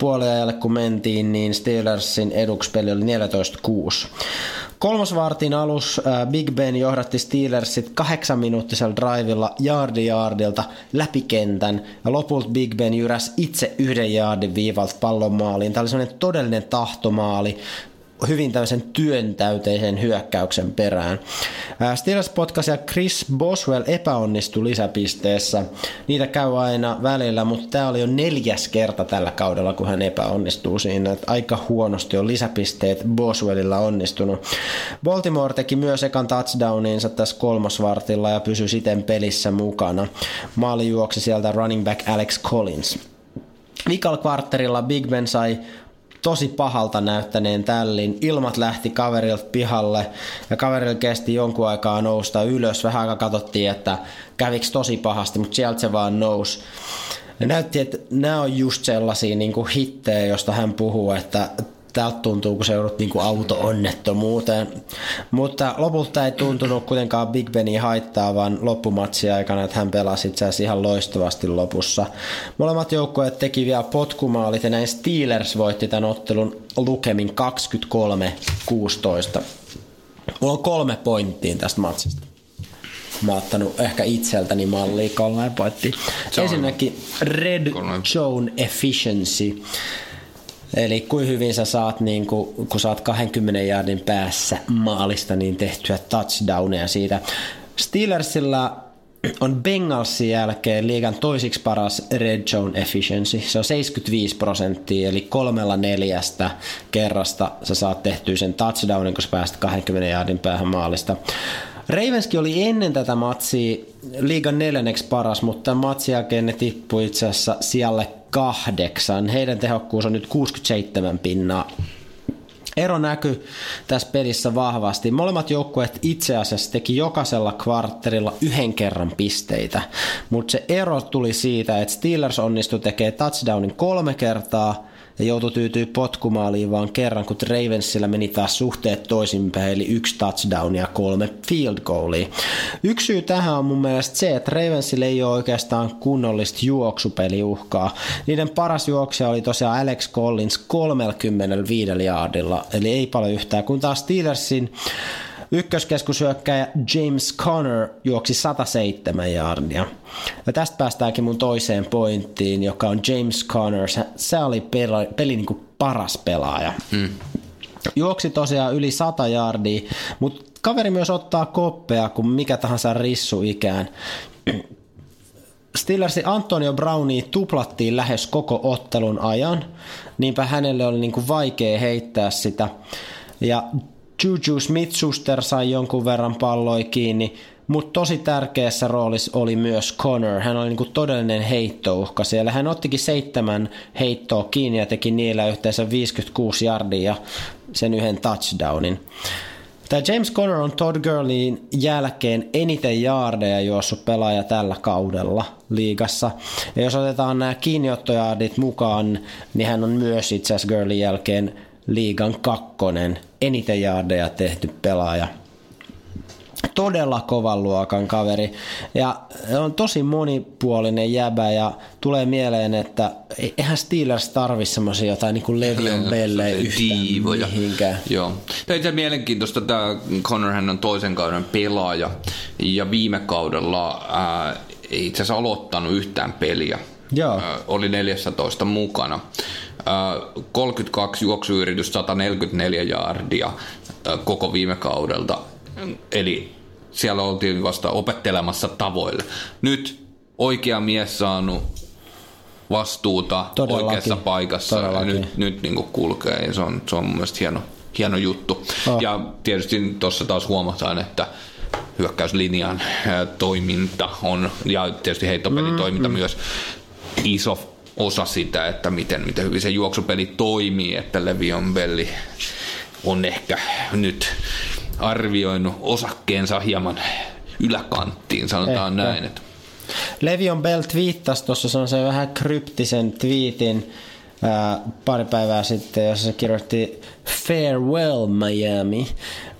puoliajalle kun mentiin, niin Steelersin eduksi peli oli 14-6. Kolmosvartin alus ää, Big Ben johdatti Steelersit kahdeksan minuuttisella drivilla yardi yardilta läpi kentän ja lopulta Big Ben jyräs itse yhden yardin viivalta pallon maaliin. Tämä oli sellainen todellinen tahtomaali, hyvin tämmöisen työntäyteisen hyökkäyksen perään. Ää, Steelers potkasi ja Chris Boswell epäonnistui lisäpisteessä. Niitä käy aina välillä, mutta tämä oli jo neljäs kerta tällä kaudella, kun hän epäonnistuu siinä. Et aika huonosti on lisäpisteet Boswellilla onnistunut. Baltimore teki myös ekan touchdowninsa tässä kolmosvartilla ja pysyi siten pelissä mukana. Maali juoksi sieltä running back Alex Collins. Vikal kvartterilla Big Ben sai tosi pahalta näyttäneen tällin. Ilmat lähti kaverilta pihalle ja kaverilla kesti jonkun aikaa nousta ylös. Vähän aikaa katsottiin, että käviks tosi pahasti, mutta sieltä se vaan nousi. Ja näytti, että nämä on just sellaisia niin hittejä, josta hän puhuu, että täältä tuntuu, kun se joudut niin kuin auto-onnettomuuteen. Mutta lopulta ei tuntunut kuitenkaan Big Beni haittaa, vaan loppumatsi aikana, että hän pelasi itse asiassa ihan loistavasti lopussa. Molemmat joukkueet teki vielä potkumaalit ja näin Steelers voitti tämän ottelun lukemin 23-16. Mulla on kolme pointtia tästä matsista. Mä oon ottanut ehkä itseltäni mallia kolme pointtia. Ensinnäkin Red Zone Efficiency. Eli kuin hyvin sä saat, niin kun, kun saat 20 jardin päässä maalista, niin tehtyä touchdowneja siitä. Steelersilla on Bengalsin jälkeen liigan toisiksi paras red zone efficiency. Se on 75 prosenttia, eli kolmella neljästä kerrasta sä saat tehtyä sen touchdownin, kun sä pääset 20 jardin päähän maalista. Ravenski oli ennen tätä matsia liigan neljänneksi paras, mutta matsin jälkeen ne tippui itse asiassa sijalle kahdeksan. Heidän tehokkuus on nyt 67 pinnaa. Ero näkyy tässä pelissä vahvasti. Molemmat joukkueet itse asiassa teki jokaisella kvartterilla yhden kerran pisteitä, mutta se ero tuli siitä, että Steelers onnistui tekemään touchdownin kolme kertaa ja joutui tyytyä potkumaaliin vaan kerran, kun Ravensilla meni taas suhteet toisinpäin, eli yksi touchdown ja kolme field goalia. Yksi syy tähän on mun mielestä se, että Ravensilla ei ole oikeastaan kunnollista juoksupeliuhkaa. Niiden paras juoksija oli tosiaan Alex Collins 35 jaardilla, eli ei paljon yhtään, kun taas Steelersin Ykköskeskusyökkäjä James Conner juoksi 107 jardia. Ja tästä päästäänkin mun toiseen pointtiin, joka on James Conner. Se, se oli peli, peli niin kuin paras pelaaja. Hmm. Juoksi tosiaan yli 100 jardia, mutta kaveri myös ottaa koppea kuin mikä tahansa rissu ikään. Steelersin Antonio Browni tuplattiin lähes koko ottelun ajan, niinpä hänelle oli niin kuin vaikea heittää sitä. Ja Juju Smith-Schuster sai jonkun verran palloi kiinni, mutta tosi tärkeässä roolissa oli myös Connor. Hän oli niinku todellinen heittouhka siellä. Hän ottikin seitsemän heittoa kiinni ja teki niillä yhteensä 56 jardia ja sen yhden touchdownin. Tämä James Conner on Todd Gurleyin jälkeen eniten jaardeja juossut pelaaja tällä kaudella liigassa. Ja jos otetaan nämä kiinniottojaardit mukaan, niin hän on myös itse asiassa Gurleyin jälkeen liigan kakkonen, eniten jaardeja tehty pelaaja. Todella kovan luokan kaveri ja on tosi monipuolinen jäbä ja tulee mieleen, että eihän Steelers tarvi semmoisia jotain niin kuin Levion Belle Diivoja. mihinkään. Joo. Tämä on mielenkiintoista, tämä Connor hän on toisen kauden pelaaja ja viime kaudella ää, ei itse asiassa aloittanut yhtään peliä. Joo. Oli 14 mukana. 32 juoksuyritys, 144 jaardia koko viime kaudelta. Eli siellä oltiin vasta opettelemassa tavoille. Nyt oikea mies saanut vastuuta Todellakin. oikeassa paikassa Todellakin. ja nyt, nyt niin kulkee ja se on, se on mun mielestä hieno, hieno juttu. Oh. Ja tietysti tuossa taas huomataan, että hyökkäyslinjan toiminta on, ja tietysti heittopelitoiminta mm, mm. myös iso osa sitä, että miten, miten hyvin se juoksupeli toimii, että Levion Belli on ehkä nyt arvioinut osakkeensa hieman yläkanttiin, sanotaan ehkä. näin. Että. Levion Bell twiittasi tuossa se vähän kryptisen twiitin, ää, pari päivää sitten, jossa se kirjoitti Farewell Miami.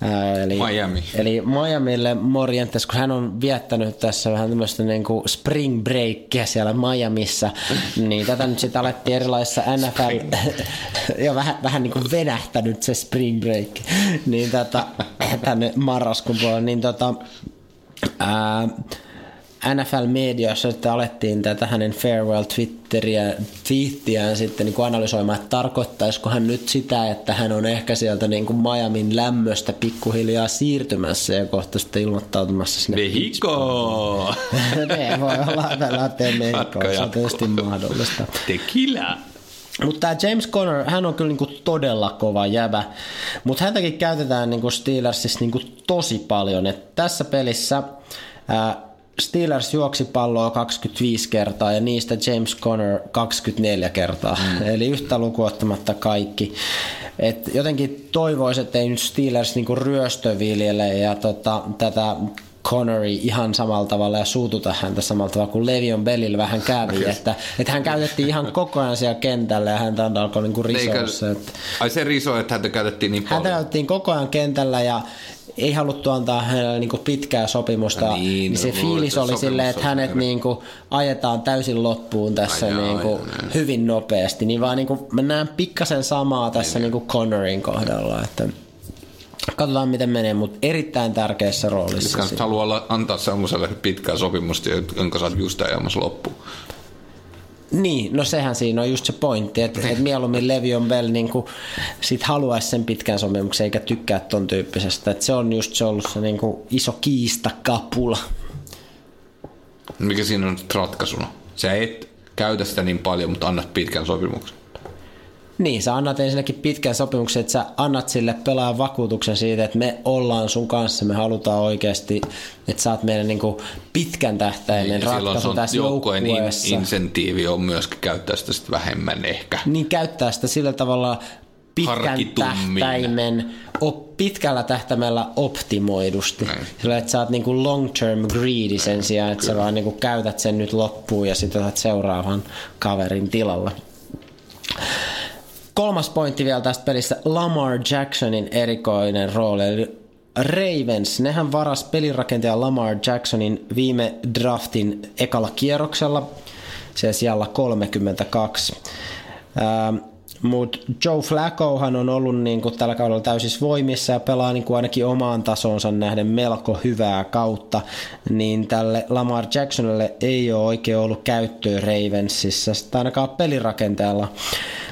Ää, eli, Miami. Eli Miamille morjentes, kun hän on viettänyt tässä vähän tämmöistä niin kuin spring breakia siellä Miamissa, niin tätä nyt sitten alettiin erilaisissa NFL, ja vähän, vähän niin kuin venähtänyt se spring break, niin tätä, tänne marraskuun puolelle, niin tota, ää, NFL-mediassa sitten alettiin tätä hänen farewell Twitteriä, twiittiään sitten niin kuin analysoimaan, että tarkoittaisiko hän nyt sitä, että hän on ehkä sieltä niin kuin Miamin lämmöstä pikkuhiljaa siirtymässä ja kohta sitten ilmoittautumassa sinne. Mehiko! ne voi olla, lähtee Mehikoon, se on tietysti mahdollista. Tequila! Mutta tämä James Conner, hän on kyllä niinku todella kova jäbä, mutta häntäkin käytetään niinku Steelersissa niinku tosi paljon. Et tässä pelissä ää, Steelers juoksi palloa 25 kertaa ja niistä James Conner 24 kertaa. Mm. Eli yhtä lukuottamatta kaikki. Et jotenkin toivoisin, että ei nyt Steelers niinku ryöstöviljele ja tota, tätä Connery ihan samalla tavalla ja suututa häntä samalla tavalla kuin Levion Bellillä vähän kävi, että, että hän käytettiin ihan koko ajan siellä kentällä ja häntä alkoi niinku risoissa. Että... Ai se riso, että häntä käytettiin niin paljon? Häntä käytettiin koko ajan kentällä ja ei haluttu antaa hänelle niin pitkää sopimusta, niin, niin se no, fiilis oli silleen, että hänet niin kuin ajetaan täysin loppuun tässä ai, niin kuin ai, hyvin nopeasti. Niin vaan niin kuin, mä näen pikkasen samaa tässä niin kuin Connorin kohdalla, että Katsotaan miten menee, mutta erittäin tärkeässä roolissa. Haluaa antaa semmoiselle pitkää sopimusta, jonka saat just ajamassa loppuun. Niin, no sehän siinä on just se pointti, että et mieluummin Levion Bell niin sit haluaisi sen pitkän sopimuksen eikä tykkää ton tyyppisestä. Et se on just se ollut se niin kuin iso kiistakapula. Mikä siinä on ratkaisuna? Sä et käytä sitä niin paljon, mutta annat pitkän sopimuksen. Niin, sä annat ensinnäkin pitkän sopimuksen, että sä annat sille pelaajan vakuutuksen siitä, että me ollaan sun kanssa, me halutaan oikeasti, että sä oot meidän niin kuin pitkän tähtäimen niin, ratkaisu tässä joukkueessa. In- insentiivi on myöskin käyttää sitä sit vähemmän ehkä. Niin, käyttää sitä sillä tavalla pitkän tähtäimen, op, pitkällä tähtäimellä optimoidusti. Näin. Sillä, että sä oot niin long term greedy sen Näin. sijaan, että Kyllä. sä vaan niin käytät sen nyt loppuun ja sitten otat seuraavan kaverin tilalla. Kolmas pointti vielä tästä pelistä, Lamar Jacksonin erikoinen rooli. Eli Ravens, nehän varas pelirakentaja Lamar Jacksonin viime draftin ekalla kierroksella, se siellä 32. Ähm, mutta Joe Flaccohan on ollut niinku tällä kaudella täysissä voimissa ja pelaa niinku ainakin omaan tasonsa nähden melko hyvää kautta, niin tälle Lamar Jacksonille ei ole oikein ollut käyttöä Ravensissa, sitä ainakaan pelirakenteella.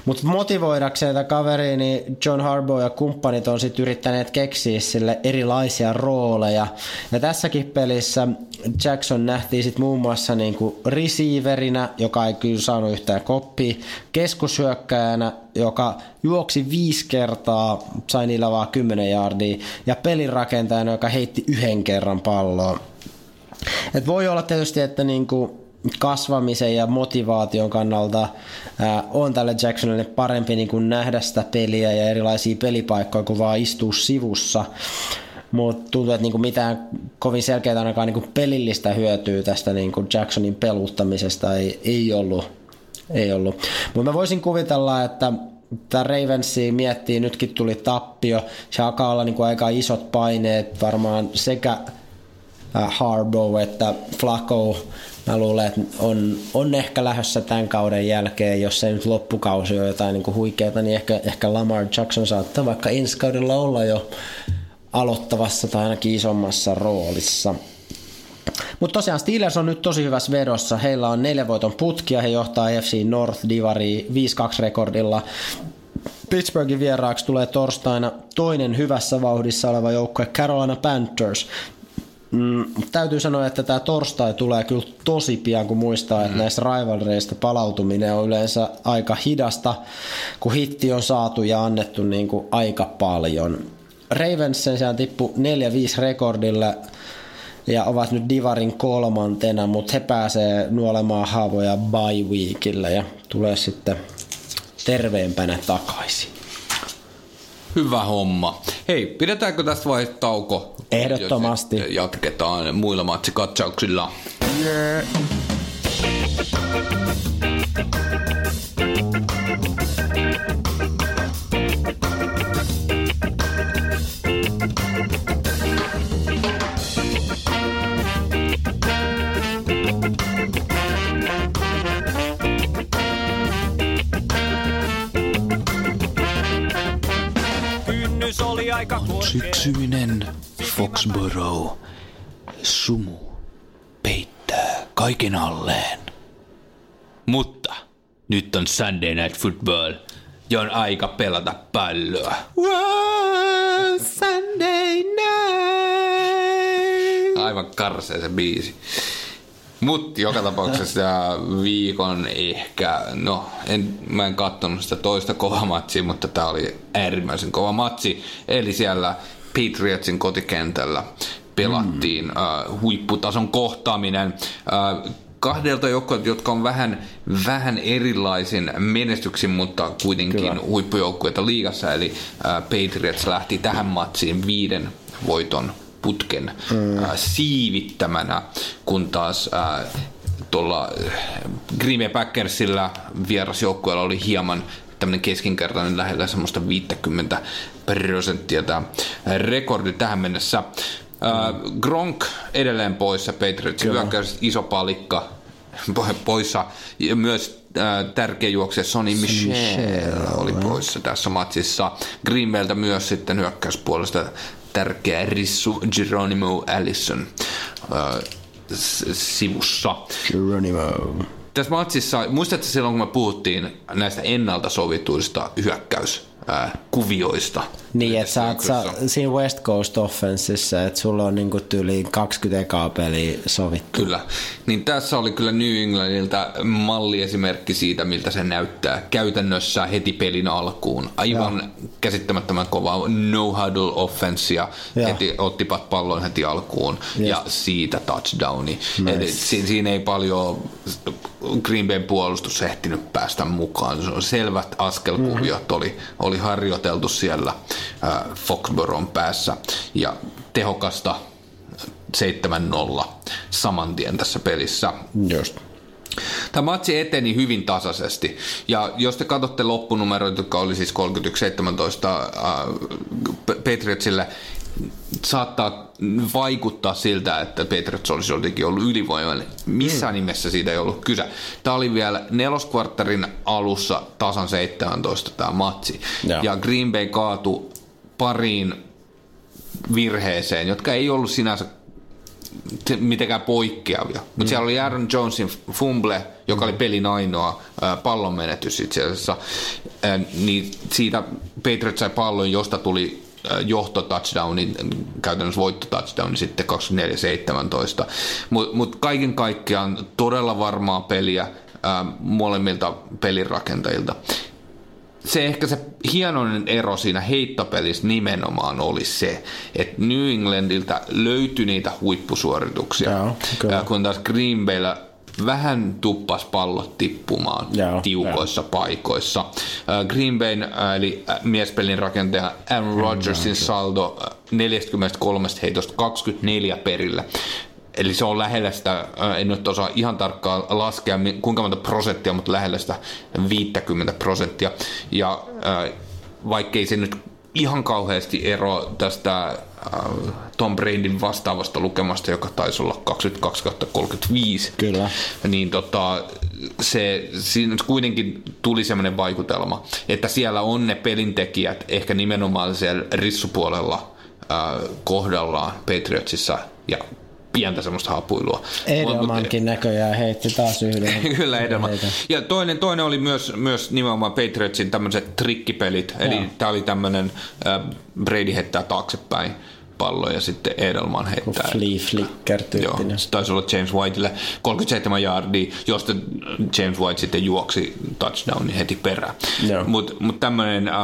Mutta motivoidakseen tätä kaveria, niin John Harbaugh ja kumppanit on sitten yrittäneet keksiä sille erilaisia rooleja. Ja tässäkin pelissä Jackson nähtiin sitten muun muassa niinku receiverina, joka ei kyllä saanut yhtään koppia, keskushyökkäjänä, joka juoksi viisi kertaa, sai niillä vaan 10 jardia, ja pelirakentajana, joka heitti yhden kerran palloa. Et voi olla tietysti, että niinku kasvamisen ja motivaation kannalta ää, on tälle Jacksonille parempi niin kuin nähdä sitä peliä ja erilaisia pelipaikkoja kuin vaan istua sivussa. Mutta tuntuu, että niinku mitään kovin selkeää ainakaan niinku pelillistä hyötyä tästä niinku Jacksonin peluttamisesta ei, ei ollut. Ei ollut. Mutta mä voisin kuvitella, että tämä Ravensi miettii, nytkin tuli tappio, se alkaa olla niinku aika isot paineet varmaan sekä Harbour että Flacco mä luulen, että on, on ehkä lähdössä tämän kauden jälkeen, jos se nyt loppukausi on jotain niin huikeaa, niin ehkä, ehkä Lamar Jackson saattaa vaikka ensi kaudella olla jo aloittavassa tai ainakin isommassa roolissa. Mutta tosiaan Steelers on nyt tosi hyvässä vedossa. Heillä on neljä voiton putkia, he johtaa FC North Divari 5-2 rekordilla. Pittsburghin vieraaksi tulee torstaina toinen hyvässä vauhdissa oleva joukkue Carolina Panthers, Mm, täytyy sanoa, että tämä torstai tulee kyllä tosi pian, kun muistaa, että mm. näistä rivalreista palautuminen on yleensä aika hidasta, kun hitti on saatu ja annettu niin kuin aika paljon. Ravens sen sijaan tippu 4-5 rekordille ja ovat nyt Divarin kolmantena, mutta he pääsee nuolemaan haavoja bye weekille ja tulee sitten terveempänä takaisin. Hyvä homma. Hei, pidetäänkö tästä vai tauko? Ehdottomasti. Jatketaan muilla matsikatsauksilla. Yeah. Syksyinen Foxborough sumu peittää kaiken alleen. Mutta nyt on Sunday Night Football ja on aika pelata palloa. Wow, Sunday night! Aivan karsee se biisi. Mutta joka tapauksessa viikon ehkä, no en, mä en katsonut sitä toista kova matsia, mutta tämä oli äärimmäisen kova matsi. Eli siellä Patriotsin kotikentällä pelattiin. Mm. Uh, huipputason kohtaaminen. Uh, kahdelta joukkueelta, jotka on vähän, vähän erilaisin menestyksin, mutta kuitenkin Kyllä. huippujoukkueita liigassa. Eli uh, Patriots lähti tähän matsiin viiden voiton putken mm. uh, siivittämänä, kun taas uh, tuolla Green Bay Packersilla vierasjoukkueella oli hieman tämmöinen keskinkertainen lähellä semmoista 50 prosenttia tämä rekordi tähän mennessä. Mm. Gronk edelleen poissa, Patriots hyökkäys iso palikka poissa. Ja myös äh, tärkeä juokse Sonny Michel oli poissa tässä matsissa. Greenbeltä myös sitten hyökkäyspuolesta tärkeä Rissu Geronimo Allison äh, sivussa. Geronimo tässä matsissa, muistatko silloin kun me puhuttiin näistä ennalta sovituista hyökkäys kuvioista. Niin, että sä oot sä, siinä West Coast Offensissa, että sulla on niinku tyyli 20 ekaa peliä sovittu. Kyllä. Niin tässä oli kyllä New Englandilta malliesimerkki siitä, miltä se näyttää käytännössä heti pelin alkuun. Aivan ja. käsittämättömän kova no huddle ja. heti ottipat pallon heti alkuun Just. ja siitä touchdowni. Nice. Eli siinä ei paljon Green Bayn puolustus ehtinyt päästä mukaan. Se on selvät askelkuviot mm-hmm. oli, oli harjoiteltu siellä äh, Foxboron päässä ja tehokasta 7-0 saman tien tässä pelissä. Just. Tämä matsi eteni hyvin tasaisesti. Ja jos te katsotte loppunumeroita, jotka oli siis 31-17 äh, Patriotsille, saattaa vaikuttaa siltä, että Patriots olisi jotenkin ollut ylivoimainen. Missään mm. nimessä siitä ei ollut kyse. Tämä oli vielä neloskvartterin alussa tasan 17 tämä matsi. Ja, ja Green Bay kaatui pariin virheeseen, jotka ei ollut sinänsä mitenkään poikkeavia. Mutta mm. siellä oli Aaron Jonesin fumble, joka oli pelin ainoa pallonmenetys itse asiassa. Niin siitä Patriots sai pallon, josta tuli johto touchdownin, käytännössä voitto touchdowni sitten 24-17. Mutta mut kaiken kaikkiaan todella varmaa peliä ää, molemmilta pelirakentajilta. Se ehkä se hienoinen ero siinä heittopelissä nimenomaan oli se, että New Englandilta löytyi niitä huippusuorituksia, Joo, kun taas Green Bayllä vähän tuppas pallot tippumaan Joo, tiukoissa jo. paikoissa. Green Bay, eli miespelin rakentaja Aaron Rodgersin saldo 43 heitosta 24 perillä. Eli se on lähellä sitä, en nyt osaa ihan tarkkaan laskea kuinka monta prosenttia, mutta lähellä sitä 50 prosenttia. Ja vaikkei se nyt ihan kauheasti ero tästä äh, Tom Bradyn vastaavasta lukemasta, joka taisi olla 22-35. Kyllä. Niin tota, se, siinä kuitenkin tuli semmoinen vaikutelma, että siellä on ne pelintekijät ehkä nimenomaan siellä rissupuolella äh, kohdallaan Patriotsissa ja pientä semmoista hapuilua. Edelmankin näköjään heitti taas yhden. Kyllä Edelman. Ja toinen, toinen oli myös, myös nimenomaan Patriotsin tämmöiset trikkipelit. Eli tämä oli tämmöinen äh, Brady heittää taaksepäin pallo ja sitten Edelman heittää. Flea flicker tyyppinen. Joo, se taisi olla James Whiteille 37 yardia, josta James White sitten juoksi touchdownin heti perään. Mutta mut tämmöinen äh,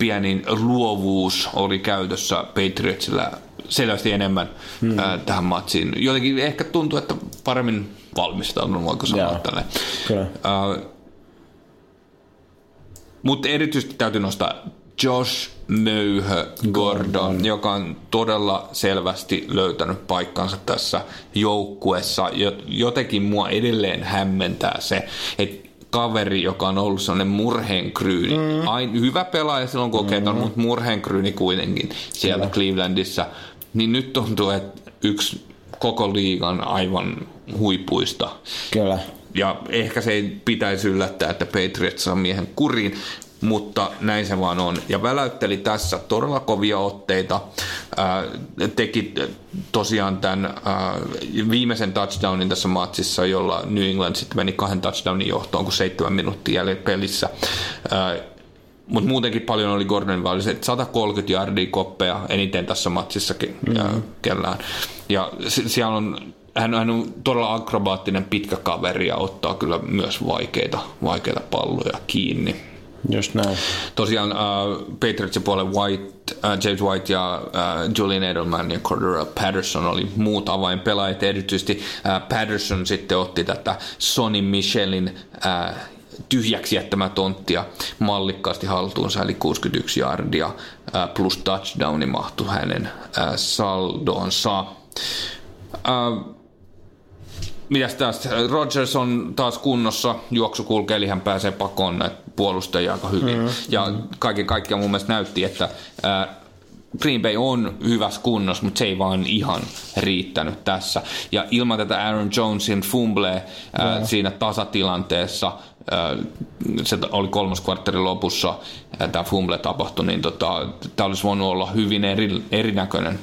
pieni luovuus oli käytössä Patriotsilla selvästi enemmän hmm. ää, tähän matsiin. Jotenkin ehkä tuntuu, että paremmin valmistautunut, voiko sanoa tälle. Mutta erityisesti täytyy nostaa Josh Möyhö Gordon, Gordon, joka on todella selvästi löytänyt paikkansa tässä joukkuessa. Jotenkin mua edelleen hämmentää se, että kaveri, joka on ollut sellainen murheenkryyni. Mm. Ain, hyvä pelaaja silloin kun mm. mutta murheenkryyni kuitenkin siellä Kyllä. Clevelandissa niin nyt tuntuu, että yksi koko liigan aivan huipuista. Kyllä. Ja ehkä se ei pitäisi yllättää, että Patriots saa miehen kuriin, mutta näin se vaan on. Ja väläytteli tässä todella kovia otteita. Ää, teki tosiaan tämän ää, viimeisen touchdownin tässä matsissa, jolla New England sitten meni kahden touchdownin johtoon, kun seitsemän minuuttia jäljellä pelissä. Ää, mutta muutenkin paljon oli Gordon oli se 130 yardia koppeja eniten tässä matsissakin mm-hmm. kellään. Ja siellä on hän, hän on todella akrobaattinen pitkä kaveri ja ottaa kyllä myös vaikeita, vaikeita palloja kiinni. Just näin. Tosiaan uh, Patriotsin puolelle White, uh, James White ja uh, Julian Edelman ja Cordero Patterson oli muut avainpelaajat. Erityisesti uh, Patterson sitten otti tätä Sonny Michelin uh, tyhjäksi jättämä tonttia mallikkaasti haltuunsa, eli 61 yardia plus touchdowni mahtui hänen saldoonsa. Uh, mitäs taas, Rodgers on taas kunnossa, juoksu kulkee, eli hän pääsee pakoon näitä puolustajia aika hyvin. Mm-hmm. Ja kaiken kaikkiaan mun mielestä näytti, että ää, Green Bay on hyvässä kunnossa, mutta se ei vaan ihan riittänyt tässä. Ja ilman tätä Aaron Jonesin fumble ää, siinä tasatilanteessa, ää, se oli kolmas kvartterin lopussa, tämä fumble tapahtui, niin tota, tämä olisi voinut olla hyvin eri, erinäköinen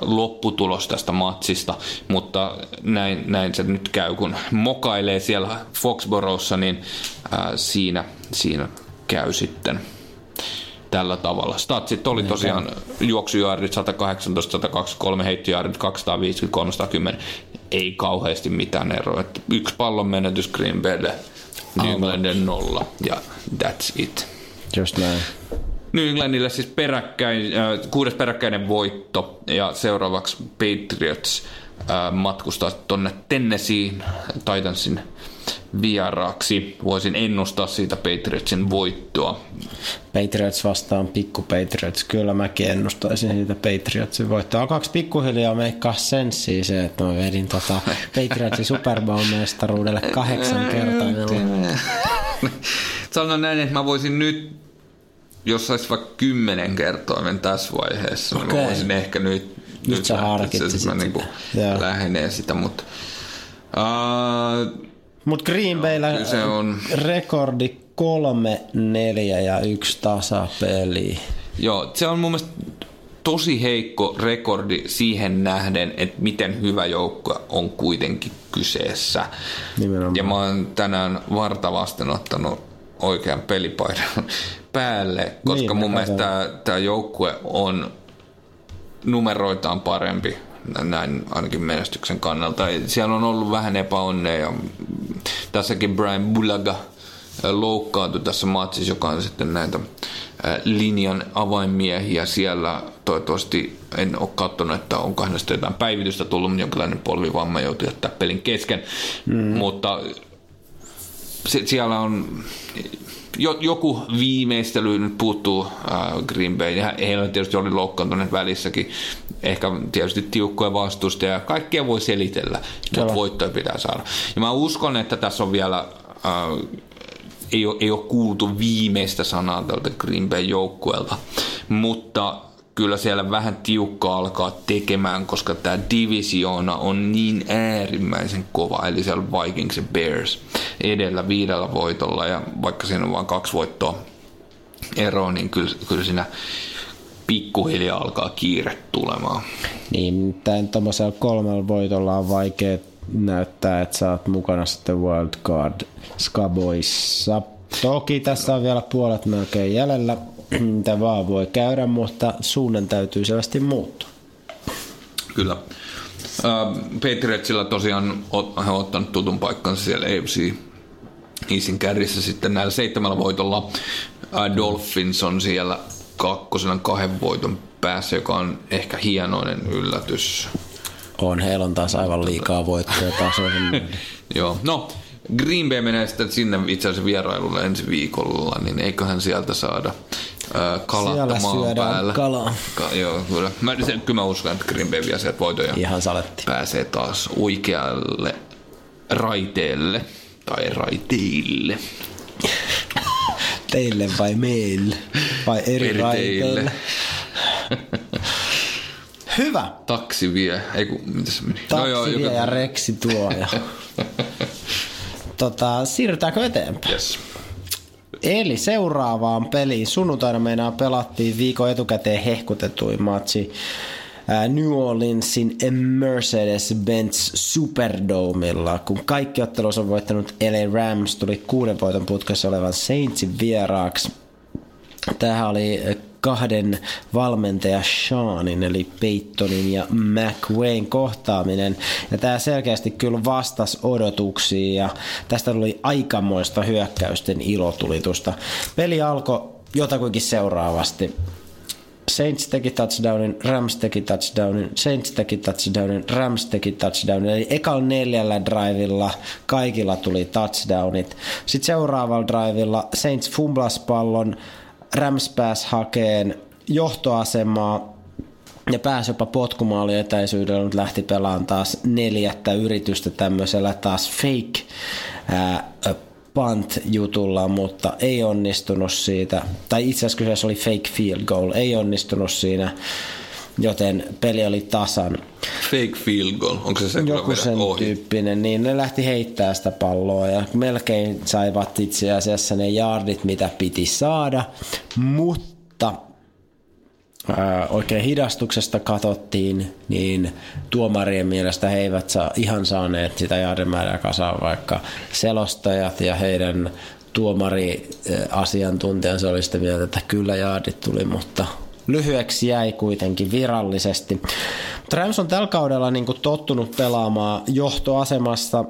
lopputulos tästä matsista, mutta näin, näin se nyt käy, kun mokailee siellä Foxborossa, niin ää, siinä, siinä käy sitten tällä tavalla. Statsit oli tosiaan juoksujaardit 118, 123, heittojaardit 250, 310. Ei kauheasti mitään eroa. yksi pallon menetys Green Baylle, New Englandin nolla ja that's it. Just näin. New Englandille siis peräkkäin, äh, kuudes peräkkäinen voitto ja seuraavaksi Patriots äh, matkustaa tuonne Tennesseein Titansin vieraaksi. Voisin ennustaa siitä Patriotsin voittoa. Patriots vastaan pikku Patriots. Kyllä mäkin ennustaisin siitä Patriotsin voittoa. Alkaako pikkuhiljaa meikkaa senssiä se, että mä vedin tota Patriotsin Super Bowl-mestaruudelle kahdeksan kertaa. Sanon näin, että mä voisin nyt jos saisi vaikka kymmenen kertoimen tässä vaiheessa, okay. niin mä voisin ehkä nyt, nyt, nyt sä harkitsit mä niinku lähenee sitä, mutta uh, Mut Green Bayllä se on... rekordi kolme, neljä ja yksi tasapeli. Joo, se on mun mielestä tosi heikko rekordi siihen nähden, että miten hyvä joukko on kuitenkin kyseessä. Nimenomaan. Ja mä oon tänään vartavasten ottanut oikean pelipaidan päälle, koska niin, mun mielestä tämä joukkue on numeroitaan parempi näin ainakin menestyksen kannalta. Siellä on ollut vähän epäonnea ja tässäkin Brian Bulaga loukkaantui tässä matsissa, joka on sitten näitä linjan avainmiehiä siellä. Toivottavasti en ole katsonut, että on hänestä jotain päivitystä tullut, mutta jonkinlainen polvivamma joutui jättää pelin kesken. Mm. Mutta siellä on joku viimeistely nyt puuttuu äh, Green Bay. Ja heillä tietysti oli loukkaantuneet välissäkin. Ehkä tietysti tiukkoja vastusta ja kaikkea voi selitellä, mutta voittoja pitää saada. Ja mä uskon, että tässä on vielä... Äh, ei ole, ei ole kuultu viimeistä sanaa tältä Green Bay joukkueelta, mutta kyllä siellä vähän tiukka alkaa tekemään, koska tämä divisioona on niin äärimmäisen kova, eli siellä Vikings ja Bears edellä viidellä voitolla, ja vaikka siinä on vain kaksi voittoa eroa, niin kyllä, kyllä siinä pikkuhiljaa alkaa kiire tulemaan. Niin, tämän tuommoisella kolmella voitolla on vaikea näyttää, että sä oot mukana sitten Wildcard Skaboissa. Toki tässä on vielä puolet melkein jäljellä, mitä vaan voi käydä, mutta suunnan täytyy selvästi muuttua. Kyllä. Uh, Patriotsilla tosiaan he on ottanut tutun paikkansa siellä AFC Eastin kärjissä sitten näillä seitsemällä voitolla. Uh, Dolphins on siellä kakkosena kahden voiton päässä, joka on ehkä hienoinen yllätys. On, heillä on taas aivan liikaa voittoja taas. Joo, no Green Bay menee sitten sinne itse asiassa vierailulle ensi viikolla, niin eiköhän sieltä saada kalattamaan päällä. kalaa. Ka- joo, kyllä. Mä, se, kyllä mä uskon, että Green Bay vie sieltä voitoja. Ihan saletti. Pääsee taas oikealle raiteelle. Tai raiteille. Teille vai meille? Vai eri, eri raiteille? Hyvä. Taksi vie. Ei kun, mitä se meni? Taksi no joo, vie joka... ja reksi tuo. Ja... tota, siirrytäänkö eteenpäin? Yes. Eli seuraavaan peliin. Sunnuntaina meinaa pelattiin viikon etukäteen hehkutetuin matsi New Orleansin Mercedes-Benz Superdomilla, kun kaikki ottelut on voittanut LA Rams, tuli kuuden voiton putkessa olevan Saintsin vieraaksi. Tähän oli kahden valmentaja Seanin eli Peytonin ja McWayn kohtaaminen. Ja tämä selkeästi kyllä vastasi odotuksiin ja tästä tuli aikamoista hyökkäysten ilotulitusta. Peli alkoi jotakuinkin seuraavasti. Saints teki touchdownin, Rams teki touchdownin, Saints teki touchdownin, Rams teki touchdownin. Eli ekalla neljällä drivilla kaikilla tuli touchdownit. Sitten seuraavalla drivilla Saints fumblas pallon, Rams pääsi hakeen johtoasemaa ja pääsi jopa potkumaali etäisyydellä, mutta lähti pelaamaan taas neljättä yritystä tämmöisellä taas fake ää, punt-jutulla, mutta ei onnistunut siitä. Tai itse asiassa kyseessä oli fake field goal, ei onnistunut siinä, joten peli oli tasan. Fake field goal, onko se se, Joku sen ohi? tyyppinen, niin ne lähti heittää sitä palloa ja melkein saivat itse asiassa ne jardit, mitä piti saada, mutta oikein hidastuksesta katsottiin, niin tuomarien mielestä he eivät saa, ihan saaneet sitä jardimäärää kasaan, vaikka selostajat ja heidän tuomariasiantuntijansa oli sitä mieltä, että kyllä jaardit tuli, mutta lyhyeksi jäi kuitenkin virallisesti. Rams on tällä kaudella niin tottunut pelaamaan johtoasemassa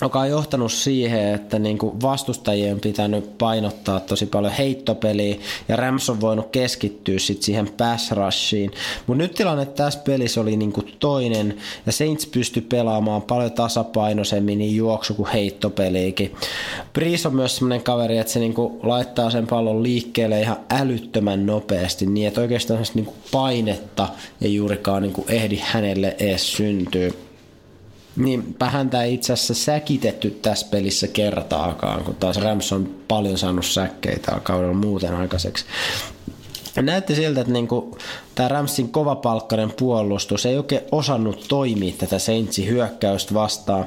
joka on johtanut siihen, että niin kuin vastustajien on pitänyt painottaa tosi paljon heittopeliä ja Rams on voinut keskittyä sit siihen pass rushiin. Mutta nyt tilanne tässä pelissä oli niin kuin toinen ja Saints pystyi pelaamaan paljon tasapainoisemmin niin juoksu kuin heittopeliikin. Breeze on myös sellainen kaveri, että se niin kuin laittaa sen pallon liikkeelle ihan älyttömän nopeasti niin, että oikeastaan niin kuin painetta ei juurikaan niin kuin ehdi hänelle edes syntyä. Niin häntä ei itse asiassa säkitetty tässä pelissä kertaakaan, kun taas Rams on paljon saanut säkkeitä kaudella muuten aikaiseksi. Näytti siltä, että niinku, tämä Ramsin kovapalkkainen puolustus ei oikein osannut toimia tätä Saintsin hyökkäystä vastaan.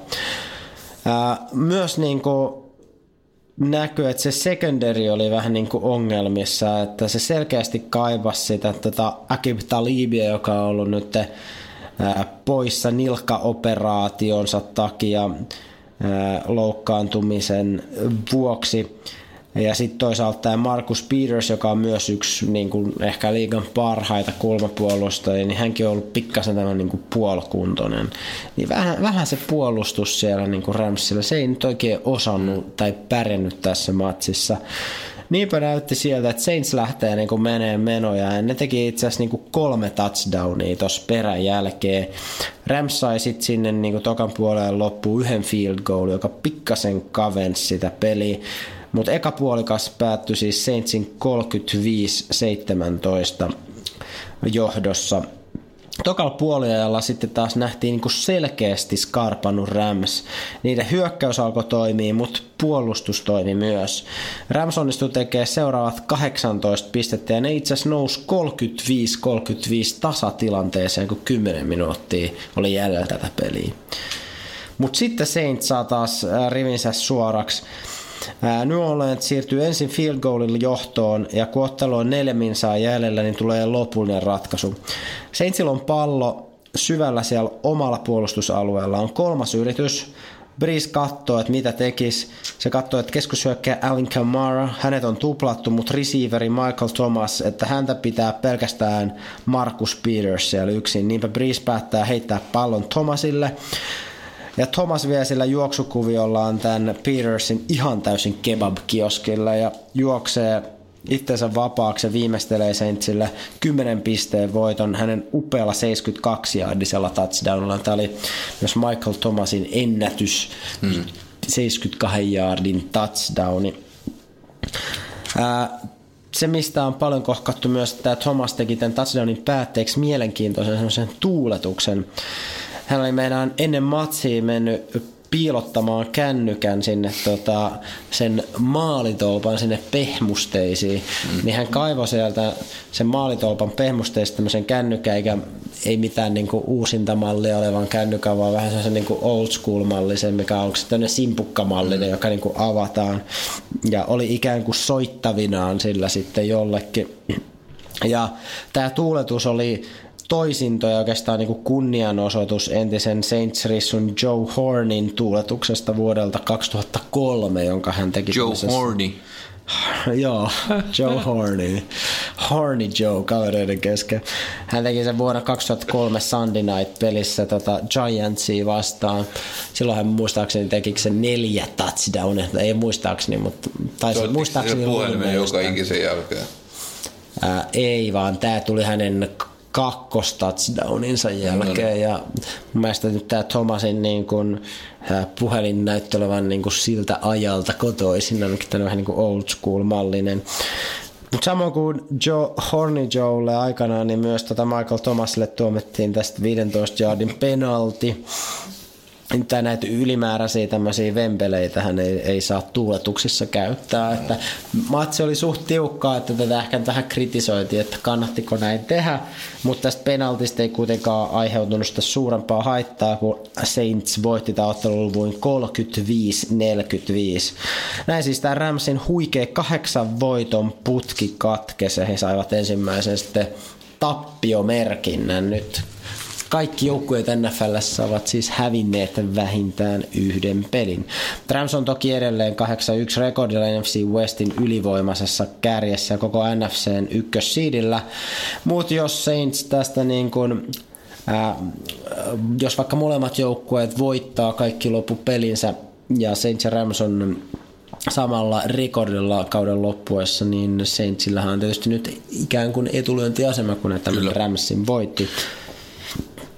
Ää, myös niinku, näkyy, että se secondary oli vähän niin kuin ongelmissa, että se selkeästi kaivasi sitä tota Akib Talibia, joka on ollut nyt poissa nilkkaoperaationsa takia loukkaantumisen vuoksi. Ja sitten toisaalta tämä Markus Peters, joka on myös yksi niin kuin ehkä liigan parhaita kulmapuolustajia, niin hänkin on ollut pikkasen tämän niin kuin puolikuntoinen. Niin vähän, vähän se puolustus siellä niin kuin Ramsilla, se ei nyt oikein osannut tai pärjännyt tässä matsissa niinpä näytti sieltä, että Saints lähtee niin menee menoja ja ne teki itse asiassa niin kolme touchdownia tuossa perän jälkeen. Rams sai sitten sinne niin tokan puolelle loppuun yhden field goal, joka pikkasen kavensi sitä peliä. Mutta eka puolikas päättyi siis Saintsin 35-17 johdossa. Tokalla puoliajalla sitten taas nähtiin niin kuin selkeästi skarpannut Rams. Niiden hyökkäys alkoi toimia, mutta puolustus toimi myös. Rams onnistui tekemään seuraavat 18 pistettä ja ne itse asiassa nousi 35-35 tasatilanteeseen, kun 10 minuuttia oli jäljellä tätä peliä. Mutta sitten Saints saa taas rivinsä suoraksi. New Orleans siirtyy ensin field goalin johtoon ja kun ottelu on neljä minsaa jäljellä, niin tulee lopullinen ratkaisu. Saintsilla on pallo syvällä siellä omalla puolustusalueella. On kolmas yritys. Breeze katsoo, että mitä tekis. Se katsoo, että keskushyökkäjä Alvin Kamara, hänet on tuplattu, mutta receiveri Michael Thomas, että häntä pitää pelkästään Marcus Peters siellä yksin. Niinpä Breeze päättää heittää pallon Thomasille. Ja Thomas vie sillä juoksukuviollaan tämän Petersin ihan täysin kebab-kioskilla ja juoksee itsensä vapaaksi ja viimeistelee Saintsille 10 pisteen voiton hänen upealla 72 yardisella touchdownilla. Tämä oli myös Michael Thomasin ennätys, mm. 72 yardin touchdowni. Ää, se, mistä on paljon kohkattu myös, että Thomas teki tämän touchdownin päätteeksi mielenkiintoisen tuuletuksen. Hän oli meidän ennen matsia mennyt piilottamaan kännykän sinne tota, sen maalitolpan sinne pehmusteisiin, mm. niin hän kaivoi sieltä sen maalitolpan pehmusteista tämmöisen kännykän, eikä ei mitään niinku uusinta mallia olevan kännykän, vaan vähän sellaisen niinku old school mallisen, mikä on tämmöinen simpukkamallinen, mm. joka niinku avataan. Ja oli ikään kuin soittavinaan sillä sitten jollekin. Ja tämä tuuletus oli toisinto ja oikeastaan niin kunnianosoitus entisen Saints Rissun Joe Hornin tuuletuksesta vuodelta 2003, jonka hän teki. Joe Horny. Joo, Joe Horny. Horny Joe kavereiden kesken. Hän teki sen vuonna 2003 Sunday Night-pelissä tota Giantsia vastaan. Silloin hän muistaakseni teki sen neljä touchdownia. Ei muistaakseni, mutta taisi muistaakseni puhelimen joka ikisen jälkeen. Ää, ei, vaan tämä tuli hänen kakkos touchdowninsa jälkeen. Ja mun mielestä nyt tämä Thomasin niin kun, puhelin näytti olevan niin kun siltä ajalta kotoisin, ainakin tämä vähän niin kuin old school mallinen. Mutta samoin kuin Joe Horny Joelle aikanaan, niin myös tota Michael Thomasille tuomittiin tästä 15 yardin penalti tai näitä ylimääräisiä tämmöisiä vempeleitä hän ei, ei saa tuuletuksissa käyttää. Että matsi oli suht tiukkaa, että tätä ehkä tähän kritisoitiin, että kannattiko näin tehdä, mutta tästä penaltista ei kuitenkaan aiheutunut sitä suurempaa haittaa, kun Saints voitti tämä otteluluvuin 35-45. Näin siis tämä Ramsin huikea kahdeksan voiton putki katkesi ja he saivat ensimmäisen sitten tappiomerkinnän nyt kaikki joukkueet NFLssä ovat siis hävinneet vähintään yhden pelin. Rams on toki edelleen 8-1 rekordilla NFC Westin ylivoimaisessa kärjessä koko NFCn ykkössiidillä, mutta jos Saints tästä niin kuin Ää, jos vaikka molemmat joukkueet voittaa kaikki loppupelinsä ja Saints ja Rams on samalla rekordilla kauden loppuessa, niin Saintsillähän on tietysti nyt ikään kuin etulyöntiasema, kun ne tämän Ramsin voitti.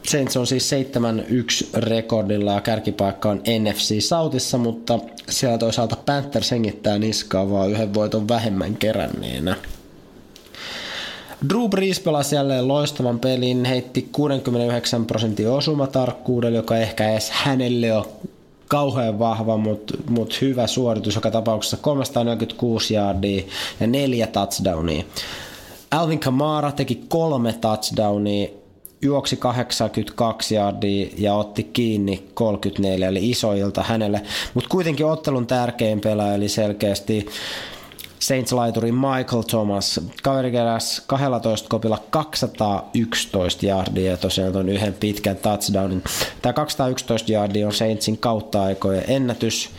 Saints on siis 7-1 rekordilla ja kärkipaikka on NFC Southissa, mutta siellä toisaalta Panthers hengittää niskaa vaan yhden voiton vähemmän keränneenä. Drew Brees pelasi jälleen loistavan pelin, heitti 69 prosentin osumatarkkuudella, joka ehkä edes hänelle on kauhean vahva, mutta mut hyvä suoritus joka tapauksessa 346 yardia ja neljä touchdownia. Alvin Kamara teki kolme touchdownia juoksi 82 yardia ja otti kiinni 34, eli isoilta hänelle. Mutta kuitenkin ottelun tärkein pelaaja, eli selkeästi Saints-laituri Michael Thomas. Kaveri keräsi 12 kopilla 211 yardia ja tosiaan tuon yhden pitkän touchdownin. Tämä 211 yardia on Saintsin kautta aikojen ennätys.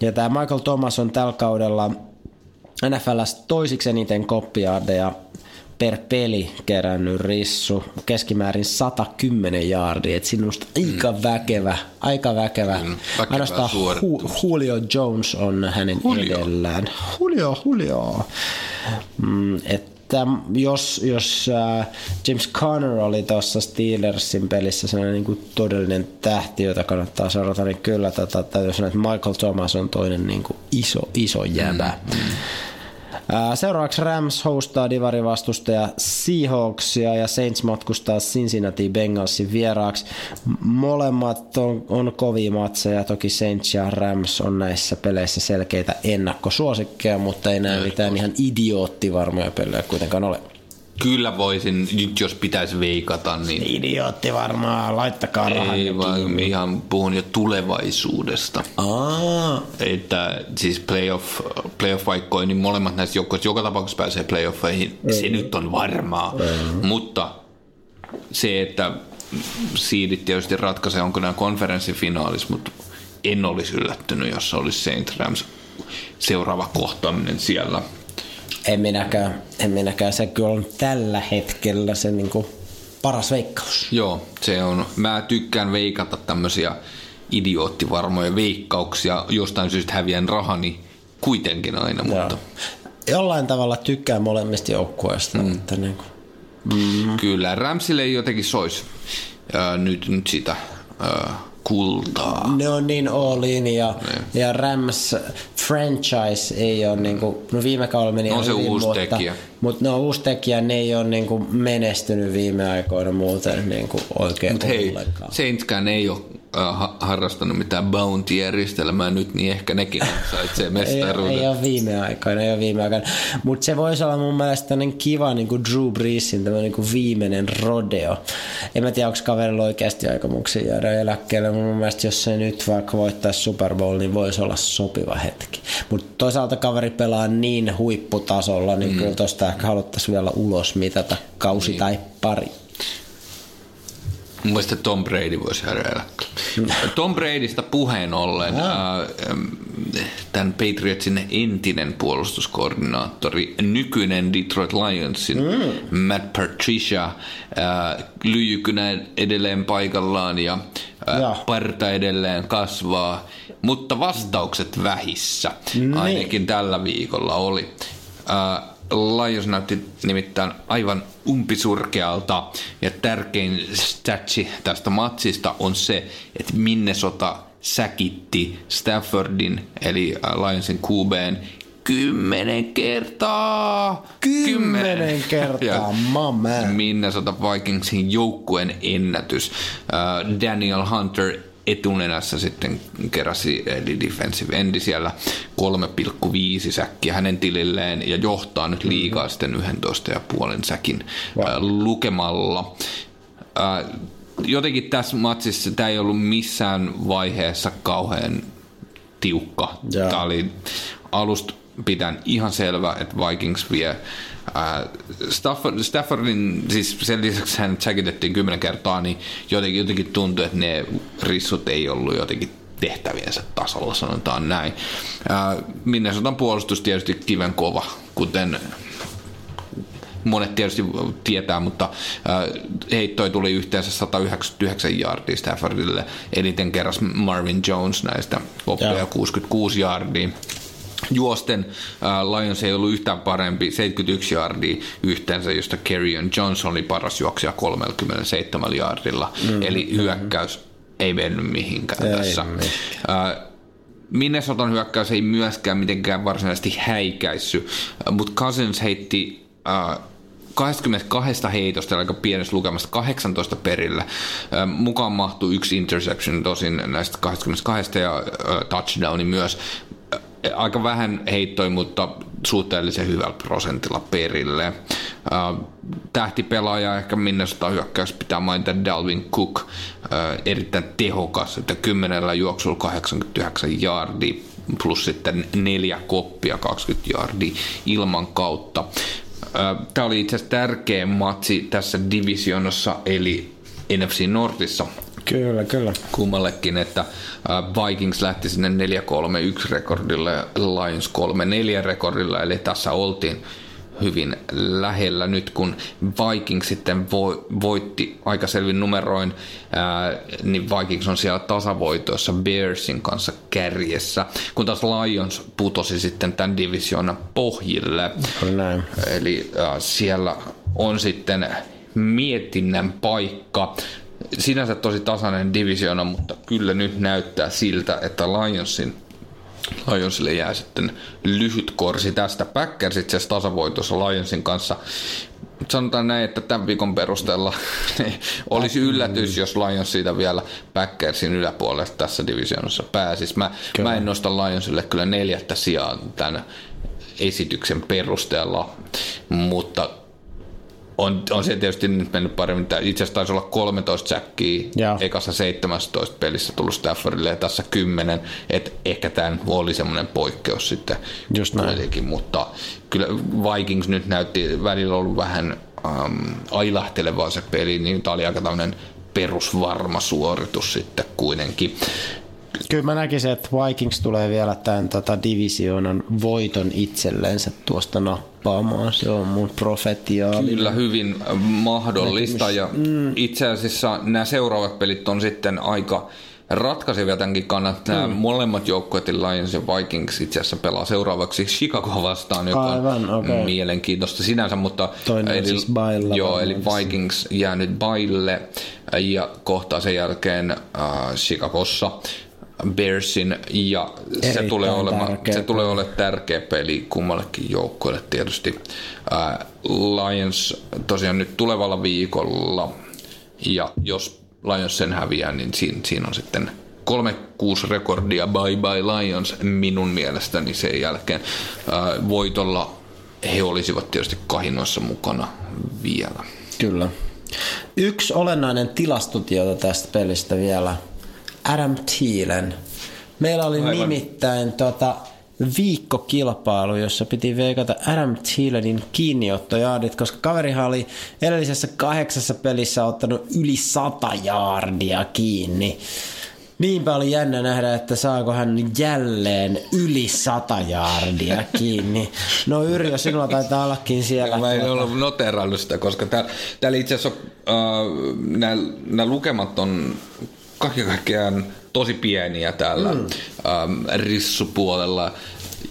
Ja tämä Michael Thomas on tällä kaudella NFLs toisiksi eniten koppiardeja per peli kerännyt rissu, keskimäärin 110 jaardia, että sinusta aika mm. väkevä, aika väkevä. Mm, Ainoastaan Hu- Julio Jones on hänen Julio. edellään. Julio, Julio. Mm, että jos, jos äh, James Conner oli tuossa Steelersin pelissä sellainen niin kuin todellinen tähti, jota kannattaa seurata, niin kyllä tätä, täytyy sanoa, että Michael Thomas on toinen niin kuin iso, iso jäbä. Mm, mm. Seuraavaksi Rams hostaa divarivastustaja Seahawksia ja Saints matkustaa Cincinnati Bengalsin vieraaksi. Molemmat on, on kovia matseja, toki Saints ja Rams on näissä peleissä selkeitä ennakkosuosikkeja, mutta ei näe mitään ihan idioottivarmoja pelejä kuitenkaan ole. Kyllä voisin, nyt jos pitäisi veikata, niin... Idiootti varmaan, laittakaa rahaa. Ei vaan, ihan puhun jo tulevaisuudesta. Aa. Että siis playoff, playoff-vaikkoja, niin molemmat näistä joukkoista joka tapauksessa pääsee playoffeihin. Ei. Se nyt on varmaa. Ei. Mutta se, että siidit tietysti ratkaisee, onko nämä konferenssifinaalis, mutta en olisi yllättynyt, jos olisi Saint Rams seuraava kohtaaminen siellä – en minäkään, en minäkään. Se kyllä on tällä hetkellä se niin kuin paras veikkaus. Joo, se on. Mä tykkään veikata tämmöisiä idioottivarmoja veikkauksia. Jostain syystä häviän rahani kuitenkin aina, Joo. mutta... Jollain tavalla tykkään molemmista joukkueista. Mm. Että niin kuin... mm. Kyllä, Ramsille ei jotenkin sois ja nyt, nyt sitä uh, kultaa. Ne on niin all in ja, ne. ja Rams franchise ei ole niin kuin, no viime kaudella meni no, se hyvin, uusi mutta, tekijä. mutta ne on uusi tekijä, ne ei ole niin kuin menestynyt viime aikoina muuten niin kuin oikein Mut hei, Saintskään ei ole harrastanut mitään bounty-järjestelmää nyt, niin ehkä nekin ansaitsee mestaruuden. ei, ei ole viime aikoina, ei ole viime aikoina. Mutta se voisi olla mun mielestä kiva niin kuin Drew Breesin niin kuin viimeinen rodeo. En mä tiedä, onko kaverilla oikeasti aikomuksia jäädä eläkkeelle, mutta mun mielestä jos se nyt vaikka voittaisi Super Bowl, niin voisi olla sopiva hetki. Mutta toisaalta kaveri pelaa niin huipputasolla, niin mm. kyllä tosta ehkä haluttaisiin vielä ulos mitata kausi niin. tai pari. Mun mielestä Tom Brady voisi jäädä eläkkeelle. Tom Bradysta puheen ollen, äh, tämän Patriotsin entinen puolustuskoordinaattori, nykyinen Detroit Lionsin mm. Matt Patricia, äh, lyijykynä edelleen paikallaan ja, äh, Ja. parta edelleen kasvaa, mutta vastaukset vähissä, Niin. ainakin tällä viikolla oli. Äh, Lions näytti nimittäin aivan umpisurkealta ja tärkein statsi tästä matsista on se, että Minnesota säkitti Staffordin eli äh, Lionsin QBn kymmenen kertaa. Kymmenen kertaa, my man. Minnesota Vikingsin joukkueen ennätys. Äh, Daniel Hunter etunenässä sitten keräsi, eli defensive endi siellä 3,5 säkkiä hänen tililleen ja johtaa nyt liikaa sitten 11,5 säkin wow. lukemalla. Äh, jotenkin tässä matsissa tämä ei ollut missään vaiheessa kauhean tiukka. Joo. Tämä oli alusta pitäen ihan selvä, että Vikings vie ää, Stafford, Staffordin, siis sen lisäksi hän jacketettiin kymmenen kertaa, niin jotenkin, jotenkin tuntui, että ne rissut ei ollut jotenkin tehtäviensä tasolla, sanotaan näin. Ää, Minnesotan puolustus tietysti kiven kova, kuten monet tietysti tietää, mutta äh, heittoi tuli yhteensä 199 jardia Staffordille. Eniten kerras Marvin Jones näistä Joo. 66 jardia. Juosten äh, Lions ei ollut yhtään parempi, 71 jardia yhteensä, josta Kerryon Johnson oli paras juoksija 37 jardilla. Mm, Eli hyökkäys ei mennyt mihinkään Ei tässä. mihinkään. Äh, Minnesotan hyökkäys ei myöskään mitenkään varsinaisesti häikäissy, mutta Cousins heitti äh, 22 heitosta, aika pienestä lukemasta 18 perillä. Äh, mukaan mahtui yksi interception tosin näistä 22 ja äh, touchdowni myös. Aika vähän heittoi, mutta suhteellisen hyvällä prosentilla perille. Äh, tähtipelaaja ehkä Minnesota hyökkäys pitää mainita Dalvin Cook, äh, erittäin tehokas, että kymmenellä juoksulla 89 yardia plus sitten neljä koppia 20 yardia ilman kautta. Äh, Tämä oli itse asiassa tärkeä matsi tässä divisionossa, eli NFC Northissa Kyllä, kyllä. kummallekin, että Vikings lähti sinne 4-3-1 rekordilla ja Lions 3-4 rekordilla, eli tässä oltiin hyvin lähellä nyt, kun Vikings sitten vo, voitti aika selvin numeroin, ää, niin Vikings on siellä tasavoitoissa Bearsin kanssa kärjessä, kun taas Lions putosi sitten tämän divisioonan pohjille. Näin. Eli äh, siellä on sitten mietinnän paikka. Sinänsä tosi tasainen divisiona, mutta kyllä nyt näyttää siltä, että Lionsin Lionsille jää sitten lyhyt korsi tästä. Packers itse asiassa tasavoitossa Lionsin kanssa. Mut Sanotaan näin, että tämän viikon perusteella olisi yllätys, jos Lions siitä vielä Packersin yläpuolelle tässä divisioonassa pääsisi. Mä, mä en nosta Lionsille kyllä neljättä sijaa tämän esityksen perusteella, mutta on, on se tietysti nyt mennyt paremmin. Itse asiassa taisi olla 13 säkkiä, Joo. ekassa 17 pelissä tullut Staffordille ja tässä 10, että ehkä tämä oli semmoinen poikkeus sitten Just näin. kuitenkin, mutta kyllä Vikings nyt näytti välillä ollut vähän ähm, ailahtelevaa se peli, niin tämä oli aika tämmöinen perusvarma suoritus sitten kuitenkin. Kyllä mä näkisin, että Vikings tulee vielä tämän tota, divisioonan voiton itselleensä tuosta nappaamaan. Se on mun profetiaali. Kyllä hyvin mahdollista ja itse asiassa nämä seuraavat pelit on sitten aika ratkaisevia tämänkin kannalta. Nämä molemmat joukkueet, eli Lions ja Vikings, itse asiassa pelaa seuraavaksi Chicago vastaan, joka Aivan, on okei. mielenkiintoista sinänsä, mutta Toinen on siis bailla joo, eli. Vikings jää nyt baille ja kohtaa sen jälkeen äh, Chicagossa Bearsin ja se tulee, olemaan, tärkeä se tulee olemaan tärkeä peli kummallekin joukkueelle tietysti. Äh, Lions tosiaan nyt tulevalla viikolla ja jos Lions sen häviää, niin siinä, siinä on sitten 3-6 rekordia bye bye Lions minun mielestäni sen jälkeen. Äh, voitolla he olisivat tietysti kahinoissa mukana vielä. Kyllä. Yksi olennainen tilastotieto tästä pelistä vielä. Adam Thielen. Meillä oli Aivan. Nimittäin tota, viikkokilpailu, jossa piti veikata Adam Thielenin kiinniottojaardit, koska kaverihan oli edellisessä kahdeksassa pelissä ottanut yli 100 jaardia kiinni. Niinpä oli jännä nähdä, että saako hän jälleen yli sata jaardia kiinni. No Yrjö, sinulla taitaa ollakin siellä. Mä en tuota... ole noterannut sitä, koska täällä, täällä itse asiassa uh, nämä, nämä lukemat on kaiken kaikkiaan tosi pieniä täällä mm. um, rissupuolella.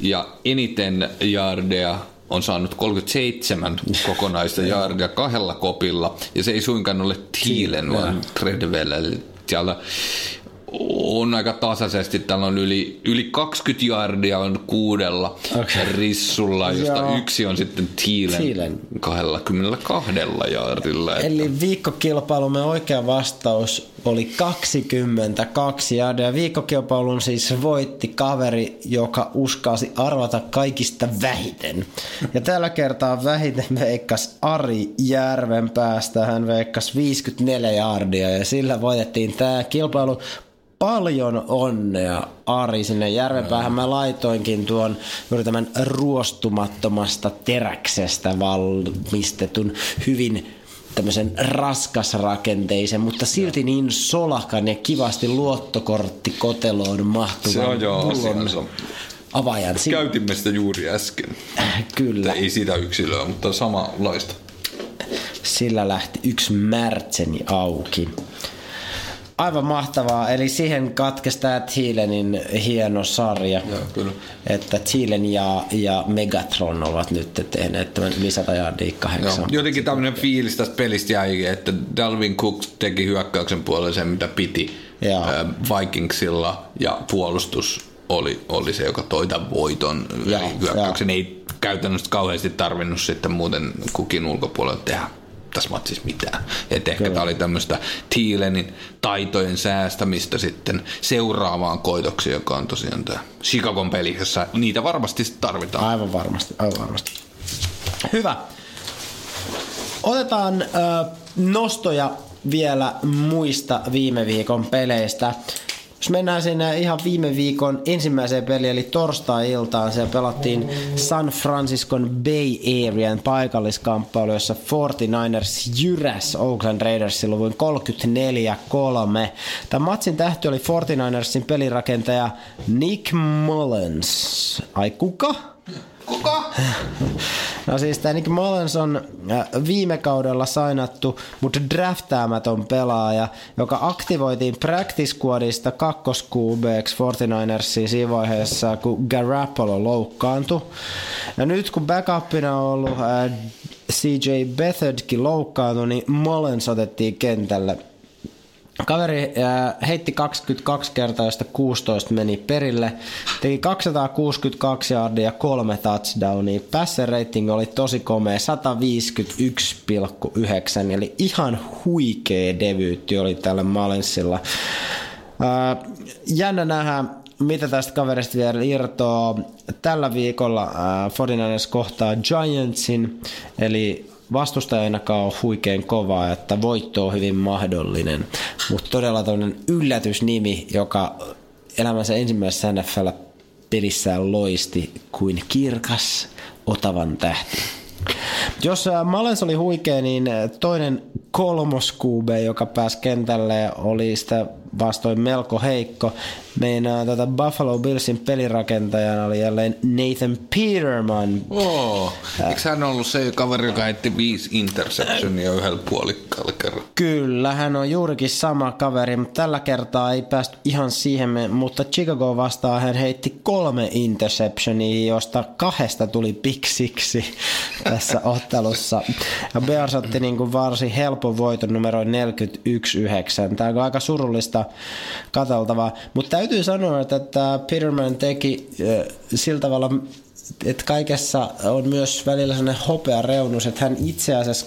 Ja eniten jaardeja on saanut 37 kokonaista jaardia kahdella kopilla. Ja se ei suinkaan ole Thielen, vaan Treadwell. Siellä on aika tasaisesti. Täällä on yli, yli 20 jardia on kuudella okay. rissulla, josta Joo. yksi on sitten Thielen, Thielen. 22 jardilla. Että... Eli viikkokilpailumme oikea vastaus oli 22 jardia. Viikkokilpailun siis voitti kaveri, joka uskasi arvata kaikista vähiten. Ja tällä kertaa vähiten veikkas Ari Järven päästä. Hän veikkasi 54 jardia ja sillä voitettiin tämä kilpailu paljon onnea Ari sinne järvenpäähän. Mä laitoinkin tuon juuri tämän ruostumattomasta teräksestä valmistetun hyvin tämmöisen raskasrakenteisen, mutta silti niin solakan ja kivasti luottokorttikoteloon mahtuvan se on joo, pullon avajan. Käytimme sitä juuri äsken. Kyllä. Ei sitä yksilöä, mutta samanlaista. Sillä lähti yksi märtseni auki. Aivan mahtavaa. Eli siihen katkesi tämä Thielenin hieno sarja. Joo, kyllä. Että Thielen ja, ja Megatron ovat nyt tehneet tämän yli 100 yardia kahdeksan. Joo. Jotenkin tämmöinen fiilis tästä pelistä jäi, että Dalvin Cook teki hyökkäyksen puolelle sen, mitä piti Joo. Vikingsilla ja puolustus oli, oli se, joka toi tämän voiton. Ja, hyökkäyksen ja. ei käytännössä kauheasti tarvinnut sitten muuten kukin ulkopuolella tehdä tässä matsissa mitään. Et ehkä tämä oli tämmöistä Thielenin taitojen säästämistä sitten seuraavaan koitoksi, joka on tosiaan tämä Chicagon peli, jossa niitä varmasti tarvitaan. Aivan varmasti, aivan varmasti. Hyvä. Otetaan äh, nostoja vielä muista viime viikon peleistä. Jos mennään sinne ihan viime viikon ensimmäiseen peliin, eli torstai-iltaan, siellä pelattiin San Franciscon Bay Arean paikalliskamppailu, jossa 49ers jyräs Oakland Raidersin luvun 34-3. Tämän matsin tähti oli 49ersin pelirakentaja Nick Mullens. Ai kuka? Kuka? No siis tämä Nick Mullens on äh, viime kaudella sainattu, mutta draftaamaton pelaaja, joka aktivoitiin practice squadista kakkoskuubeeksi 49ersiin siinä vaiheessa, kun Garoppolo loukkaantui. Ja nyt kun backupina on ollut äh, CJ Bethardkin loukkaantui, niin Mullens otettiin kentälle – Kaveri äh, heitti 22 kertaa, josta 16 meni perille. Teki 262 yardia ja kolme touchdownia. Passer rating oli tosi komea, 151,9. Eli ihan huikea debyytti oli tällä Malensilla. Äh, jännä nähdä, mitä tästä kaverista vielä irtoaa. Tällä viikolla äh, 49ers kohtaa Giantsin, eli vastustaja ainakaan ole huikein kova, että voitto on hyvin mahdollinen. Mutta todella tämmöinen yllätysnimi, joka elämänsä ensimmäisessä NFL pelissään loisti kuin kirkas Otavan tähti. Jos Malens oli huikea, niin toinen kolmoskuube, joka pääsi kentälle, oli sitä vastoin melko heikko. Meidän tätä Buffalo Billsin pelirakentajana oli jälleen Nathan Peterman. Oh, eikö hän ollut se kaveri, joka heitti viisi interceptionia yhdellä puolikkaalla kerran? Kyllä, hän on juurikin sama kaveri, mutta tällä kertaa ei päästy ihan siihen, mutta Chicago vastaan hän heitti kolme interceptionia, josta kahdesta tuli piksiksi tässä ottelussa. Ja Bears otti niin kuin varsin helpon voiton numero 41-9. Tämä on aika surullista katseltavaa, mutta täytyy sanoa, että, Peterman teki sillä tavalla, että kaikessa on myös välillä sellainen hopea reunus, että hän itse asiassa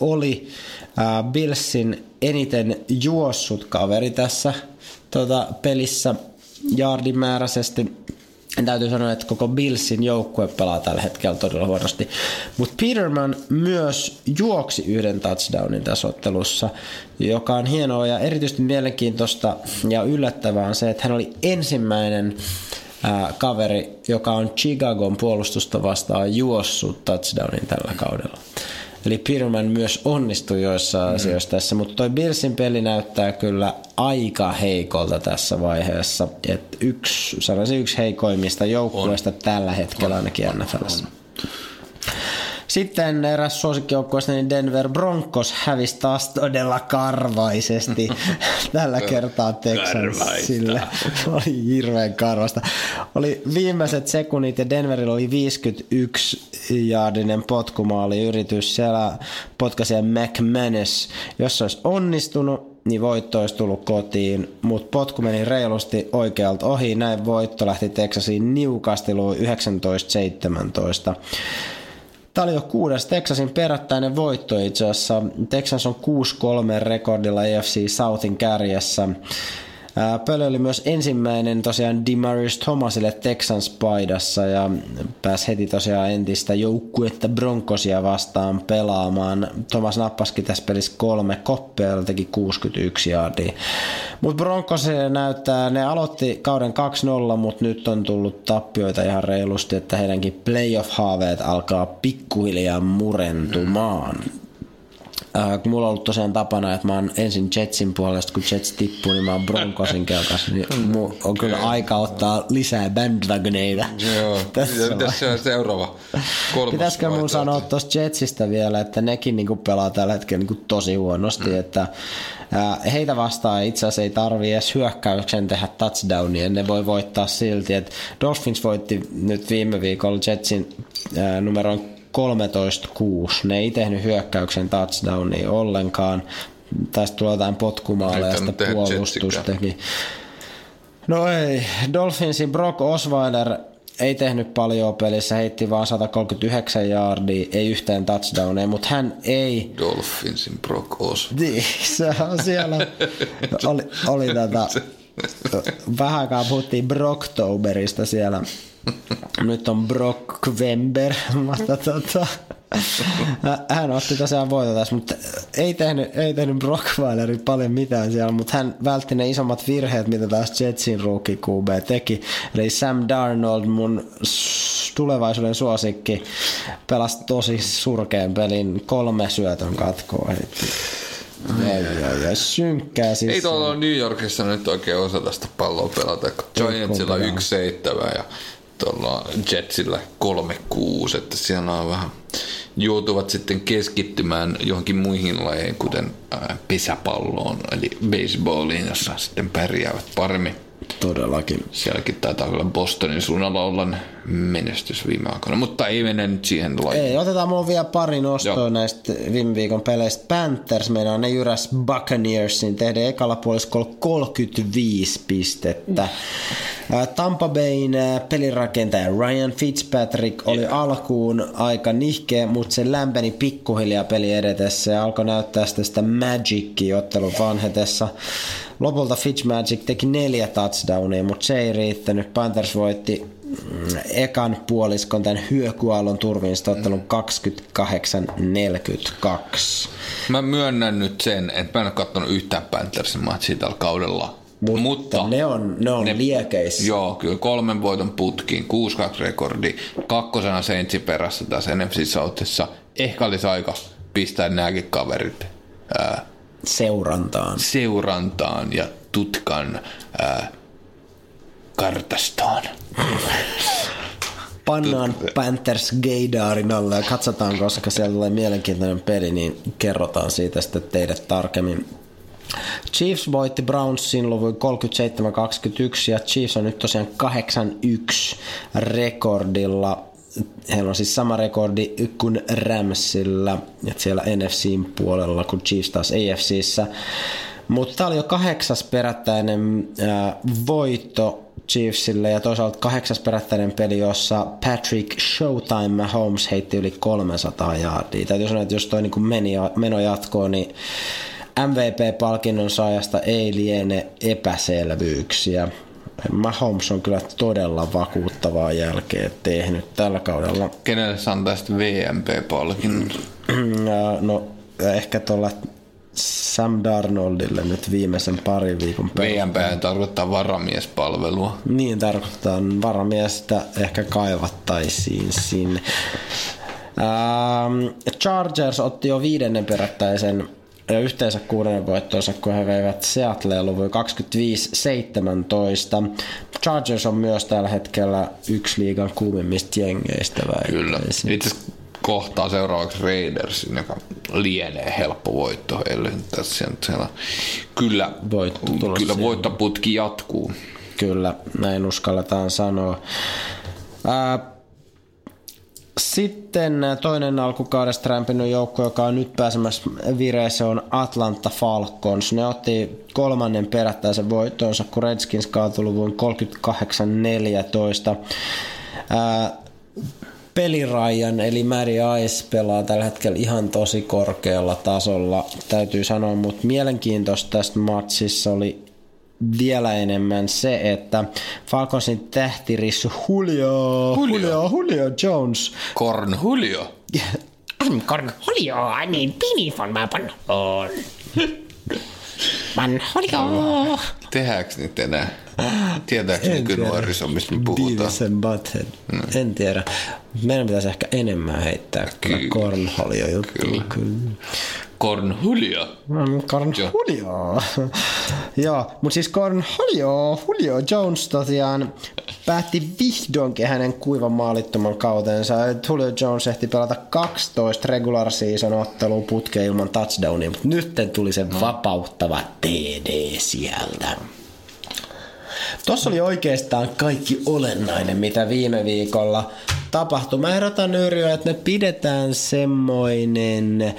oli Billsin eniten juossut kaveri tässä tota, pelissä jaardimääräisesti täytyy sanoa, että koko Billsin joukkue pelaa tällä hetkellä todella huonosti. Mutta Peterman myös juoksi yhden touchdownin tässä ottelussa, joka on hienoa ja erityisesti mielenkiintoista ja yllättävää on se, että hän oli ensimmäinen ää, kaveri, joka on Chicagon puolustusta vastaan juossut touchdownin tällä kaudella. Eli Peterman myös onnistui joissain mm. asioissa tässä, mutta toi Billsin peli näyttää kyllä aika heikolta tässä vaiheessa. Et yksi, sanoisin yksi heikoimmista joukkueista on. tällä hetkellä ainakin NFLssä. Sitten eräs suosikkijoukkueesta, niin Denver Broncos hävisi taas todella karvaisesti tällä kertaa Texansille. Oli hirveän karvasta. Oli viimeiset sekunnit ja Denverillä oli 51 jaardinen potkumaali yritys. Siellä potkasi McManus. Jos se olisi onnistunut, niin voitto olisi tullut kotiin, mutta potku meni reilusti oikealta ohi. Näin voitto lähti Texasiin niukasteluun 19-17. Tämä oli jo kuudes Texasin perättäinen voitto itse asiassa. Texas on 6-3 rekordilla EFC Southin kärjessä. Pöly oli myös ensimmäinen tosiaan Demarius Thomasille Texans paidassa ja pääsi heti tosiaan entistä joukkuetta Broncosia vastaan pelaamaan. Thomas nappasikin tässä pelissä kolme koppea, teki 61 jardia. Mutta Broncos näyttää, ne aloitti kauden 2-0, mutta nyt on tullut tappioita ihan reilusti, että heidänkin playoff-haaveet alkaa pikkuhiljaa murentumaan. Mm Äh, kun mulla on ollut tosiaan tapana, että mä oon ensin Jetsin puolesta, kun Jets tippuu, niin mä oon Broncosin kelkas. Niin on kyllä aika ottaa lisää bandwagoneita. Joo, mitäs se on seuraava? Pitäisikö mun sanoa tuosta Jetsistä vielä, että nekin niinku pelaa tällä hetkellä niinku tosi huonosti, mm. että äh, heitä vastaan itse asiassa ei tarvi edes hyökkäyksen tehdä touchdownia, ne voi voittaa silti. Et Dolphins voitti nyt viime viikolla Jetsin äh, numeron 13-6. Ne ei tehnyt hyökkäyksen touchdownia ollenkaan. Tästä tulee jotain potkumaaleja ja puolustustakin. No ei. Dolphinsin Brock Osweiler ei tehnyt paljon pelissä, heitti vaan 139 yardia, ei yhtään touchdownia, mutta hän ei... Dolphinsin Brock Osweiler. Niin, se on siellä. oli, oli tätä... Vähän aikaa puhuttiin Brocktoberista siellä nyt on Brock Wember, mutta tota, hän otti tosiaan voiton tässä, mutta ei tehnyt, ei tehnyt Brockweileri paljon mitään siellä, mutta hän vältti ne isommat virheet, mitä taas Jetsin rookie QB teki. Eli Sam Darnold, mun tulevaisuuden suosikki, pelasi tosi surkeen pelin, kolme syötön katkoa. Ja, ja, ja synkkää siis. Ei tuolla New Yorkissa nyt oikein osata sitä palloa pelata, kun Giantsilla 1-7 ja tuolla Jetsillä 3-6, että siellä on vähän joutuvat sitten keskittymään johonkin muihin lajeihin, kuten pesäpalloon, eli baseballiin, jossa sitten pärjäävät paremmin. Todellakin. Sielläkin taitaa olla Bostonin suunnalla olla menestys viime aikoina, mutta ei mene nyt siihen lajiin. Ei, otetaan mulla vielä pari nostoa Joo. näistä viime viikon peleistä. Panthers, meidän ne jyräs Buccaneersin, tehdään ekalla puoliskolla 35 pistettä. Tampa Bayn pelirakentaja Ryan Fitzpatrick oli yeah. alkuun aika nihkeä, mutta se lämpeni pikkuhiljaa peli edetessä ja alkoi näyttää sitä, sitä magicia ottelun vanhetessa. Lopulta Fitzmagic teki neljä touchdownia, mutta se ei riittänyt. Panthers voitti mm, ekan puoliskon tämän hyökualon turvin ottelun 28-42. Mä myönnän nyt sen, että mä en ole katsonut yhtään Panthersin matsia tällä kaudella. Mutta, mutta ne on, ne on ne, liekeissä. Joo, kyllä kolmen voiton putkiin, 6-2 rekordi, kakkosena Saintsi perässä tässä NFC Southissa. Ehkä olisi aika pistää nämäkin kaverit ää, seurantaan. Seurantaan ja tutkan ää, kartastaan. Pannaan Panthers Gaydaarin alle ja katsotaan, koska siellä tulee mielenkiintoinen peli, niin kerrotaan siitä sitten teidät tarkemmin. Chiefs voitti Brownsin luvuin 37-21 ja Chiefs on nyt tosiaan 8-1 rekordilla heillä on siis sama rekordi kuin Ramsilla, että siellä NFCin puolella kuin Chiefs taas AFCissä. Mutta tämä oli jo kahdeksas perättäinen äh, voitto Chiefsille ja toisaalta kahdeksas perättäinen peli, jossa Patrick Showtime Mahomes heitti yli 300 jardia. Täytyy sanoa, että jos toi niin meni, meno jatkoo, niin MVP-palkinnon saajasta ei liene epäselvyyksiä. Mahomes on kyllä todella vakuuttavaa jälkeä tehnyt tällä kaudella. Kenelle sä antaisit VMP-palkinnon? No ehkä tuolla Sam Darnoldille nyt viimeisen parin viikon VMP tarkoittaa Ähm, Chargers otti jo viidennen perättäisen ja yhteensä kuudennen voittonsa, kun he veivät Seattlea luvun 25-17. Chargers on myös tällä hetkellä yksi liigan kuumimmista jengeistä. Kyllä. Itse kohtaa seuraavaksi Raidersin, joka lienee helppo voitto heille. Tässä siellä. Kyllä, Voitto, kyllä voittoputki jatkuu. Kyllä, näin uskalletaan sanoa. Ää, sitten toinen alkukaudesta rämpinyt joukko, joka on nyt pääsemässä vireessä, on Atlanta Falcons. Ne otti kolmannen perättäisen voittonsa, kun Redskins kaatui luvun 38-14. pelirajan eli Mary Ice pelaa tällä hetkellä ihan tosi korkealla tasolla, täytyy sanoa, mutta mielenkiintoista tästä matsissa oli vielä enemmän se, että Falconsin tähtirissu Julio, Julio, Julio, Julio Jones. Corn Julio. I'm Corn Julio, I mean Pini von Mapanhon. Van Julio. Tehdäänkö nyt enää? Tietääkö nykynuoriso, mistä me puhutaan? Beavis and Butthead. No. En tiedä. Meidän pitäisi ehkä enemmän heittää kyllä. Cornholio juttu. Kyllä. kyllä. Cornholio. Cornholio. Joo, mutta siis Cornholio, Julio Jones tosiaan päätti vihdoinkin hänen kuivan maalittoman kautensa. Julio Jones ehti pelata 12 regular season ottelua putkeen ilman touchdownia, mutta nyt tuli se vapauttava TD sieltä. Tuossa oli oikeastaan kaikki olennainen, mitä viime viikolla tapahtui. Mä erotan Yrjö, että me pidetään semmoinen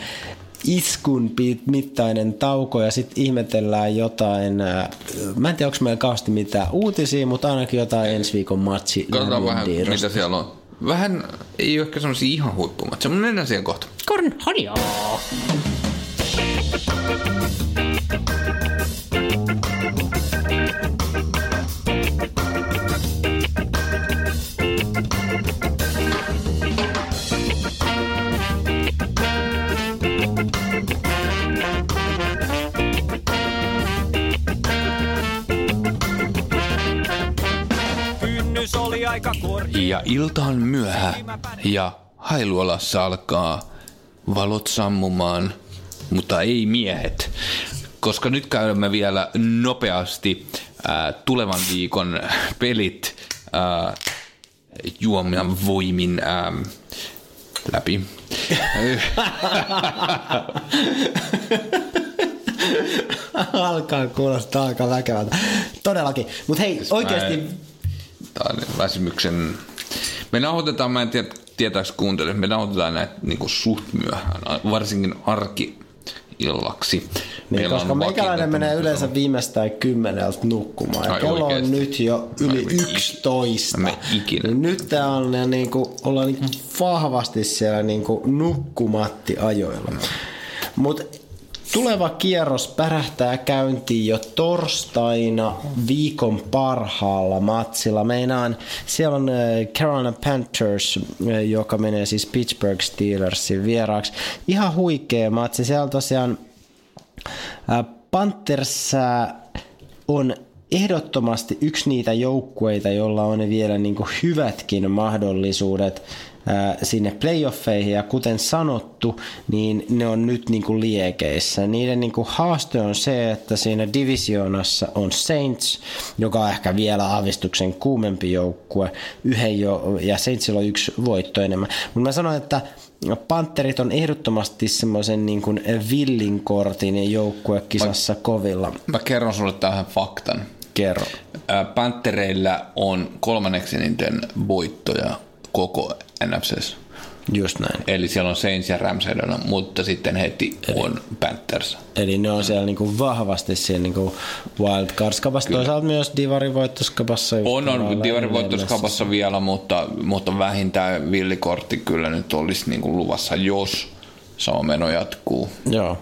iskun mittainen tauko ja sitten ihmetellään jotain. Äh, mä en tiedä, onko meillä kauheasti mitään uutisia, mutta ainakin jotain ensi viikon matsi. Katsotaan vähän, mitä siellä on. Vähän, ei ole ehkä semmoisia ihan huippumatseja, mutta mennään siihen kohta. Korn, aika Ja ilta on myöhä ja hailuolassa alkaa valot sammumaan, mutta ei miehet. Koska nyt käymme vielä nopeasti äh, tulevan viikon pelit äh, juomian voimin äh, läpi. Alkaa kuulostaa aika väkevältä. Todellakin. Mutta hei, siis oikeasti... Mä niin väsymyksen... Me nauhoitetaan, mä en tiedä, tietääks kuuntele, me nauhoitetaan näitä niin kuin suht myöhään, varsinkin arki illaksi. Niin, koska meikäläinen menee yleensä viimeistään kymmeneltä nukkumaan. Ja kello oikeasti. on nyt jo yli Ai, 11. Niin nyt tää on niin kuin, ollaan niin kuin vahvasti siellä niin kuin nukkumatti ajoilla. No. Mutta Tuleva kierros pärähtää käyntiin jo torstaina viikon parhaalla matsilla. Meinaan, siellä on äh, Carolina Panthers, äh, joka menee siis Pittsburgh Steelersin vieraaksi. Ihan huikea matsi. Siellä tosiaan äh, Panthers on ehdottomasti yksi niitä joukkueita, jolla on vielä niin hyvätkin mahdollisuudet sinne playoffeihin ja kuten sanottu, niin ne on nyt niin kuin liekeissä. Niiden niin kuin haaste on se, että siinä divisioonassa on Saints, joka on ehkä vielä aavistuksen kuumempi joukkue, yhden jo, ja Saintsilla on yksi voitto enemmän. Mutta mä sanoin, että Panterit on ehdottomasti semmoisen niin kuin villin kortin joukkuekisassa kovilla. Mä kerron sulle tähän faktan. Kerro. Pantereilla on kolmanneksi eniten voittoja koko NFCs. Just näin. Eli siellä on Saints ja Rams edellä, mutta sitten heti eli, on Panthers. Eli ne on siellä niinku vahvasti siellä niinku wildcards-kapassa, toisaalta myös Divarin voittoskapassa. On, on Divarin voittoskapassa vielä, mutta, mutta vähintään villikortti kyllä nyt olisi niinku luvassa, jos sama meno jatkuu. Joo.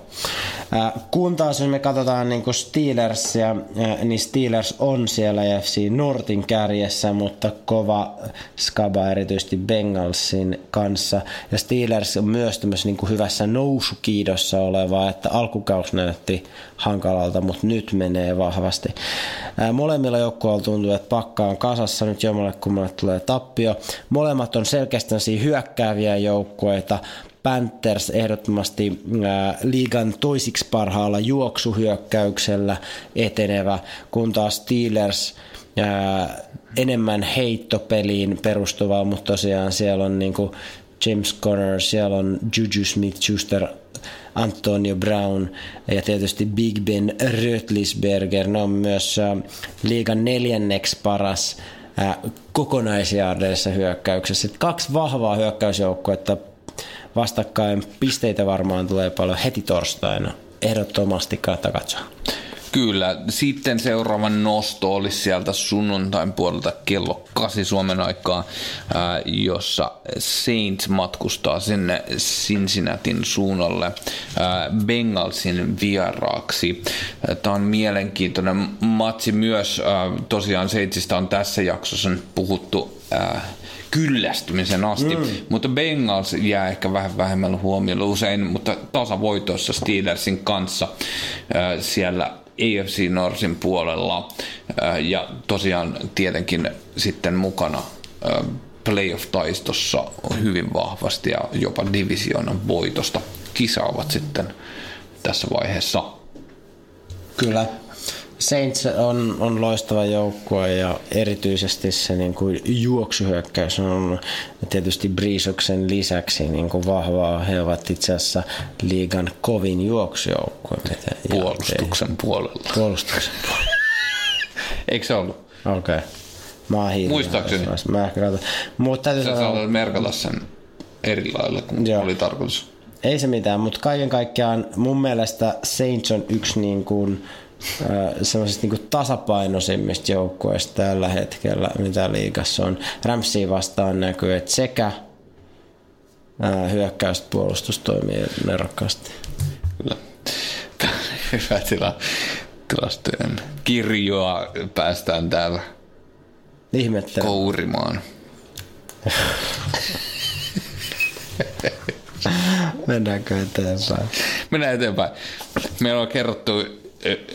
Äh, kun taas jos me katsotaan niin Steelersia, äh, niin Steelers on siellä FC Nortin kärjessä, mutta kova skaba erityisesti Bengalsin kanssa. Ja Steelers on myös niin hyvässä nousukiidossa oleva, että alkukaus näytti hankalalta, mutta nyt menee vahvasti. Äh, molemmilla joukkueilla tuntuu, että pakka on kasassa, nyt jommalle kummalle tulee tappio. Molemmat on selkeästi hyökkääviä joukkueita, Panthers ehdottomasti liigan toisiksi parhaalla juoksuhyökkäyksellä etenevä, kun taas Steelers enemmän heittopeliin perustuvaa, mutta tosiaan siellä on niinku James Conner, siellä on Juju Smith-Schuster, Antonio Brown ja tietysti Big Ben Rötlisberger. Ne on myös liigan neljänneksi paras kokonaisjaardeissa hyökkäyksessä. Kaksi vahvaa hyökkäysjoukkoetta vastakkain. Pisteitä varmaan tulee paljon heti torstaina. Ehdottomasti kannattaa katsoa. Kyllä. Sitten seuraava nosto olisi sieltä sunnuntain puolelta kello 8 Suomen aikaa, jossa Saints matkustaa sinne Cincinnatin suunnalle Bengalsin vieraaksi. Tämä on mielenkiintoinen matsi myös. Tosiaan Saintsista on tässä jaksossa puhuttu kyllästymisen asti, mm. mutta Bengals jää ehkä vähän vähemmällä huomiolla usein, mutta tasavoitoissa Steelersin kanssa äh, siellä AFC Norsin puolella äh, ja tosiaan tietenkin sitten mukana äh, playoff-taistossa hyvin vahvasti ja jopa divisioonan voitosta kisaavat sitten tässä vaiheessa. Kyllä. Saints on, on loistava joukkue ja erityisesti se niin kuin juoksuhyökkäys on tietysti Brisoksen lisäksi niin kuin vahvaa. He ovat itse asiassa liigan kovin juoksujoukkue. Puolustuksen puolella. Puolustuksen puolella. Eikö se ollut? Okei. Okay. Mä oon Muistaakseni. Mä ehkä katson. Mutta täytyy Sä sanoa... merkata sen eri lailla kuin Joo. oli tarkoitus. Ei se mitään, mutta kaiken kaikkiaan mun mielestä Saints on yksi niin kuin, semmoisista niin tasapainoisimmista joukkueista tällä hetkellä, mitä liigassa on. Ramsiin vastaan näkyy, että sekä hyökkäystä puolustus toimii nerokkaasti. Kyllä. Hyvä tila. Tilastojen kirjoa päästään täällä Ihmettelen. kourimaan. Mennäänkö eteenpäin? Mennään eteenpäin. Meillä on kerrottu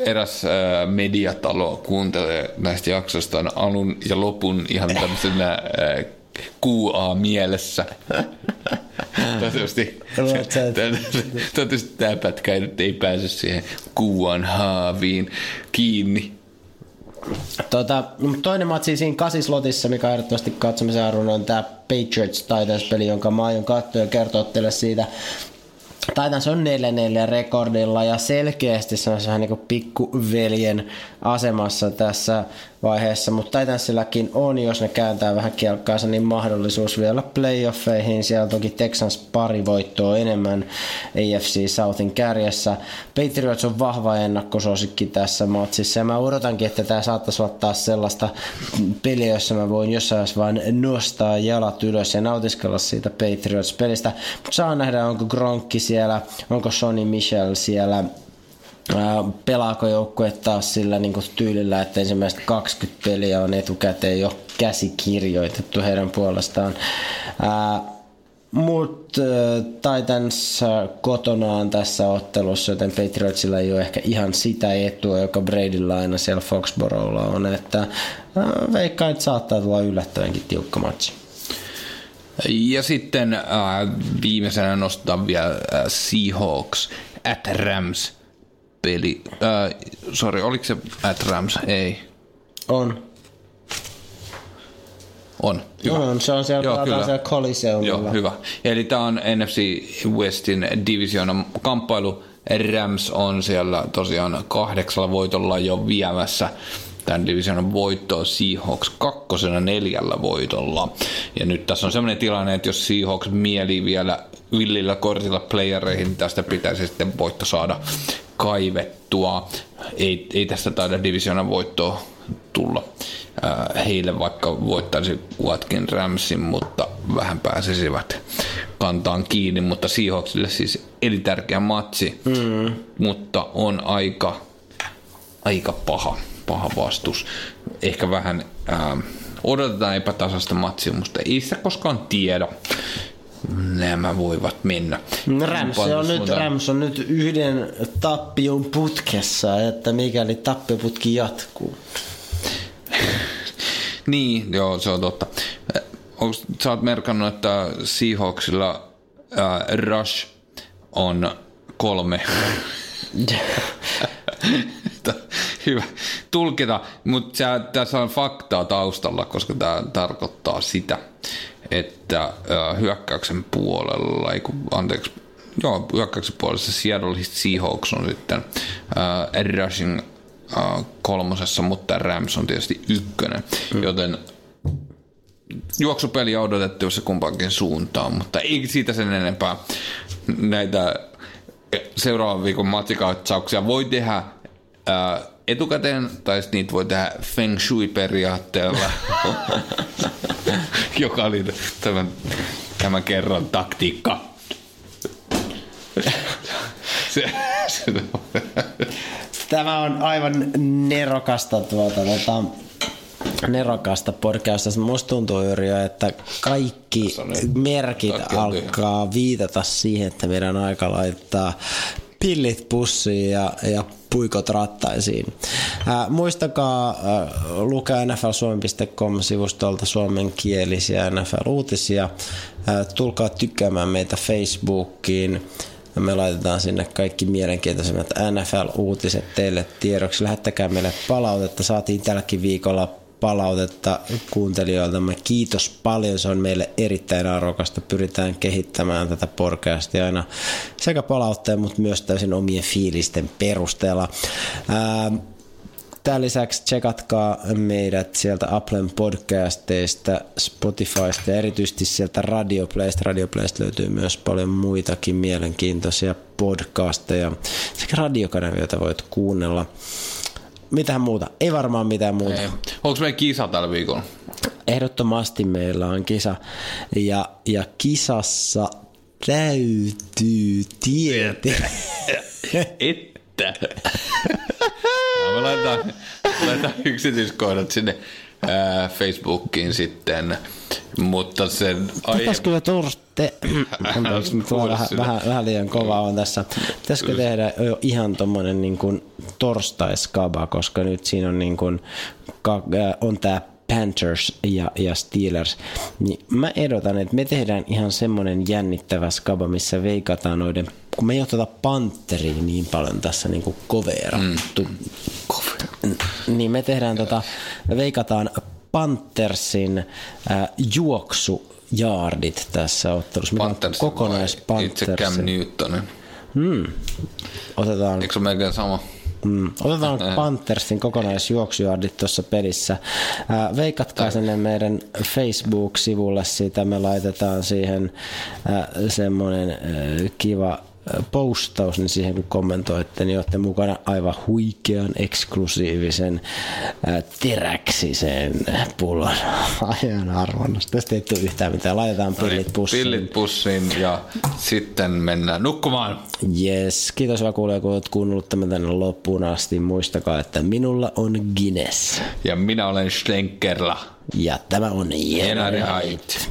eräs äh, mediatalo kuuntelee näistä jaksoista alun ja lopun ihan tämmöisenä äh, QA-mielessä. Toivottavasti, toivottavasti tämä pätkä ei pääse siihen QAn haaviin kiinni. Tota, toinen matsi siinä kasislotissa, mikä ehdottomasti katsomisen arvon on tämä Patriots Titans-peli, jonka mä aion katsoa ja kertoa teille siitä Titans on 4-4 rekordilla ja selkeästi se on vähän niin pikkuveljen asemassa tässä vaiheessa, mutta Titansillakin on, jos ne kääntää vähän kielkkaansa, niin mahdollisuus vielä playoffeihin. Siellä toki Texans pari voittoa enemmän AFC Southin kärjessä. Patriots on vahva ennakkosuosikki tässä matsissa ja mä odotankin, että tämä saattaisi olla taas sellaista peliä, jossa mä voin jossain vaiheessa vaan nostaa jalat ylös ja nautiskella siitä Patriots-pelistä. Mutta saa nähdä, onko Gronkki siellä, onko Sonny Michel siellä, pelaako joukkue taas sillä niin tyylillä, että ensimmäiset 20 peliä on etukäteen jo käsikirjoitettu heidän puolestaan. Mutta Titans kotonaan tässä ottelussa, joten Patriotsilla ei ole ehkä ihan sitä etua, joka Bradylla aina siellä Foxborolla on, että veikkaan, että saattaa tulla yllättävänkin tiukka matchi. Ja sitten äh, viimeisenä nostetaan vielä äh, Seahawks at Rams peli. Äh, sorry, oliko se at Rams? Ei. On. On. Hyvä. On, se on siellä, Joo, kyllä. siellä Coliseumilla. Joo, hyvä. Eli tämä on NFC Westin divisioonan kamppailu. Rams on siellä tosiaan kahdeksalla voitolla jo viemässä tämän divisionan voittoa Seahawks kakkosena neljällä voitolla. Ja nyt tässä on sellainen tilanne, että jos Seahawks mieli vielä villillä kortilla playereihin, niin tästä pitäisi sitten voitto saada kaivettua. Ei, ei tästä taida divisionan voittoa tulla äh, heille, vaikka voittaisi Watkin Ramsin, mutta vähän pääsisivät kantaan kiinni, mutta Seahawksille siis elintärkeä matsi, mm. mutta on aika, aika paha, paha vastus. Ehkä vähän ää, odotetaan epätasasta matsia, mutta ei sitä koskaan tiedä nämä voivat mennä. Rams on, nyt, Rams on nyt yhden tappion putkessa, että mikäli tappioputki jatkuu. niin, joo, se on totta. Onko, sä oot merkannut, että Seahawksilla äh, Rush on kolme. Hyvä tulkita, mutta tässä on faktaa taustalla, koska tämä tarkoittaa sitä, että äh, hyökkäyksen puolella, ei kun, anteeksi, joo, hyökkäyksen puolessa Seattle Seahawks on sitten äh, rushing äh, kolmosessa, mutta Rams on tietysti ykkönen, mm. joten juoksupeli odotettavissa kumpaankin suuntaan, mutta ei siitä sen enempää näitä seuraavan viikon matsikatsauksia voi tehdä etukäteen, tai niitä voi tehdä feng shui-periaatteella, joka oli tämän, tämän kerran taktiikka. se, se, Tämä on aivan nerokasta tuota, tuota nerokasta podcastista. Musta tuntuu Jyri, että kaikki merkit alkaa viitata siihen, että meidän aika laittaa pillit pussiin ja, ja puikot rattaisiin. Ää, muistakaa ää, lukea nflsuomi.com-sivustolta suomenkielisiä NFL-uutisia. Ää, tulkaa tykkäämään meitä Facebookiin. Me laitetaan sinne kaikki mielenkiintoisimmat NFL-uutiset teille tiedoksi. Lähettäkää meille palautetta. Saatiin tälläkin viikolla palautetta kuuntelijoiltamme. Kiitos paljon, se on meille erittäin arvokasta. Pyritään kehittämään tätä podcastia aina sekä palautteen, mutta myös täysin omien fiilisten perusteella. Tämän lisäksi tsekatkaa meidät sieltä Applen podcasteista, Spotifysta ja erityisesti sieltä Radioplaysta. Radioplaysta löytyy myös paljon muitakin mielenkiintoisia podcasteja sekä radiokanavia, joita voit kuunnella mitään muuta. Ei varmaan mitään muuta. Ei. Onko meillä kisa tällä viikolla? Ehdottomasti meillä on kisa. Ja, ja kisassa täytyy tietää. Että. no, me laitetaan, laitetaan yksityiskohdat sinne ää, Facebookiin sitten. Mutta sen aihe... Pitäisikö me torste... vähän, vähän, vähän, liian kova on tässä. Pitäisikö tehdä jo ihan tommonen niin kuin torstaiskaba, koska nyt siinä on niin kuin, on tää Panthers ja, ja Steelers, niin mä ehdotan, että me tehdään ihan semmoinen jännittävä skaba, missä veikataan noiden, kun me ei oteta Pantheriin niin paljon tässä niin kuin koverattu, mm. niin me tehdään tota, veikataan Panthersin äh, juoksujaardit tässä ottelussa. Panthers kokonais Itse Cam Newtonin. Hmm. Otetaan... Eikö se melkein sama? Mm. Otetaan Panthersin kokonaisjuoksujaardit tuossa pelissä. Äh, veikatkaa sinne meidän Facebook-sivulle siitä. Me laitetaan siihen äh, semmoinen äh, kiva postaus, niin siihen kun kommentoitte, niin olette mukana aivan huikean eksklusiivisen ää, teräksisen pullon ajan arvonnasta. Tästä ei tule yhtään mitään. Laitetaan no niin, pillit pussiin. Pillit pussiin ja sitten mennään nukkumaan. Yes. Kiitos vaan kuulee, kun olet kuunnellut tämän tänne loppuun asti. Muistakaa, että minulla on Guinness. Ja minä olen Schlenkerla. Ja tämä on Jenari Hait.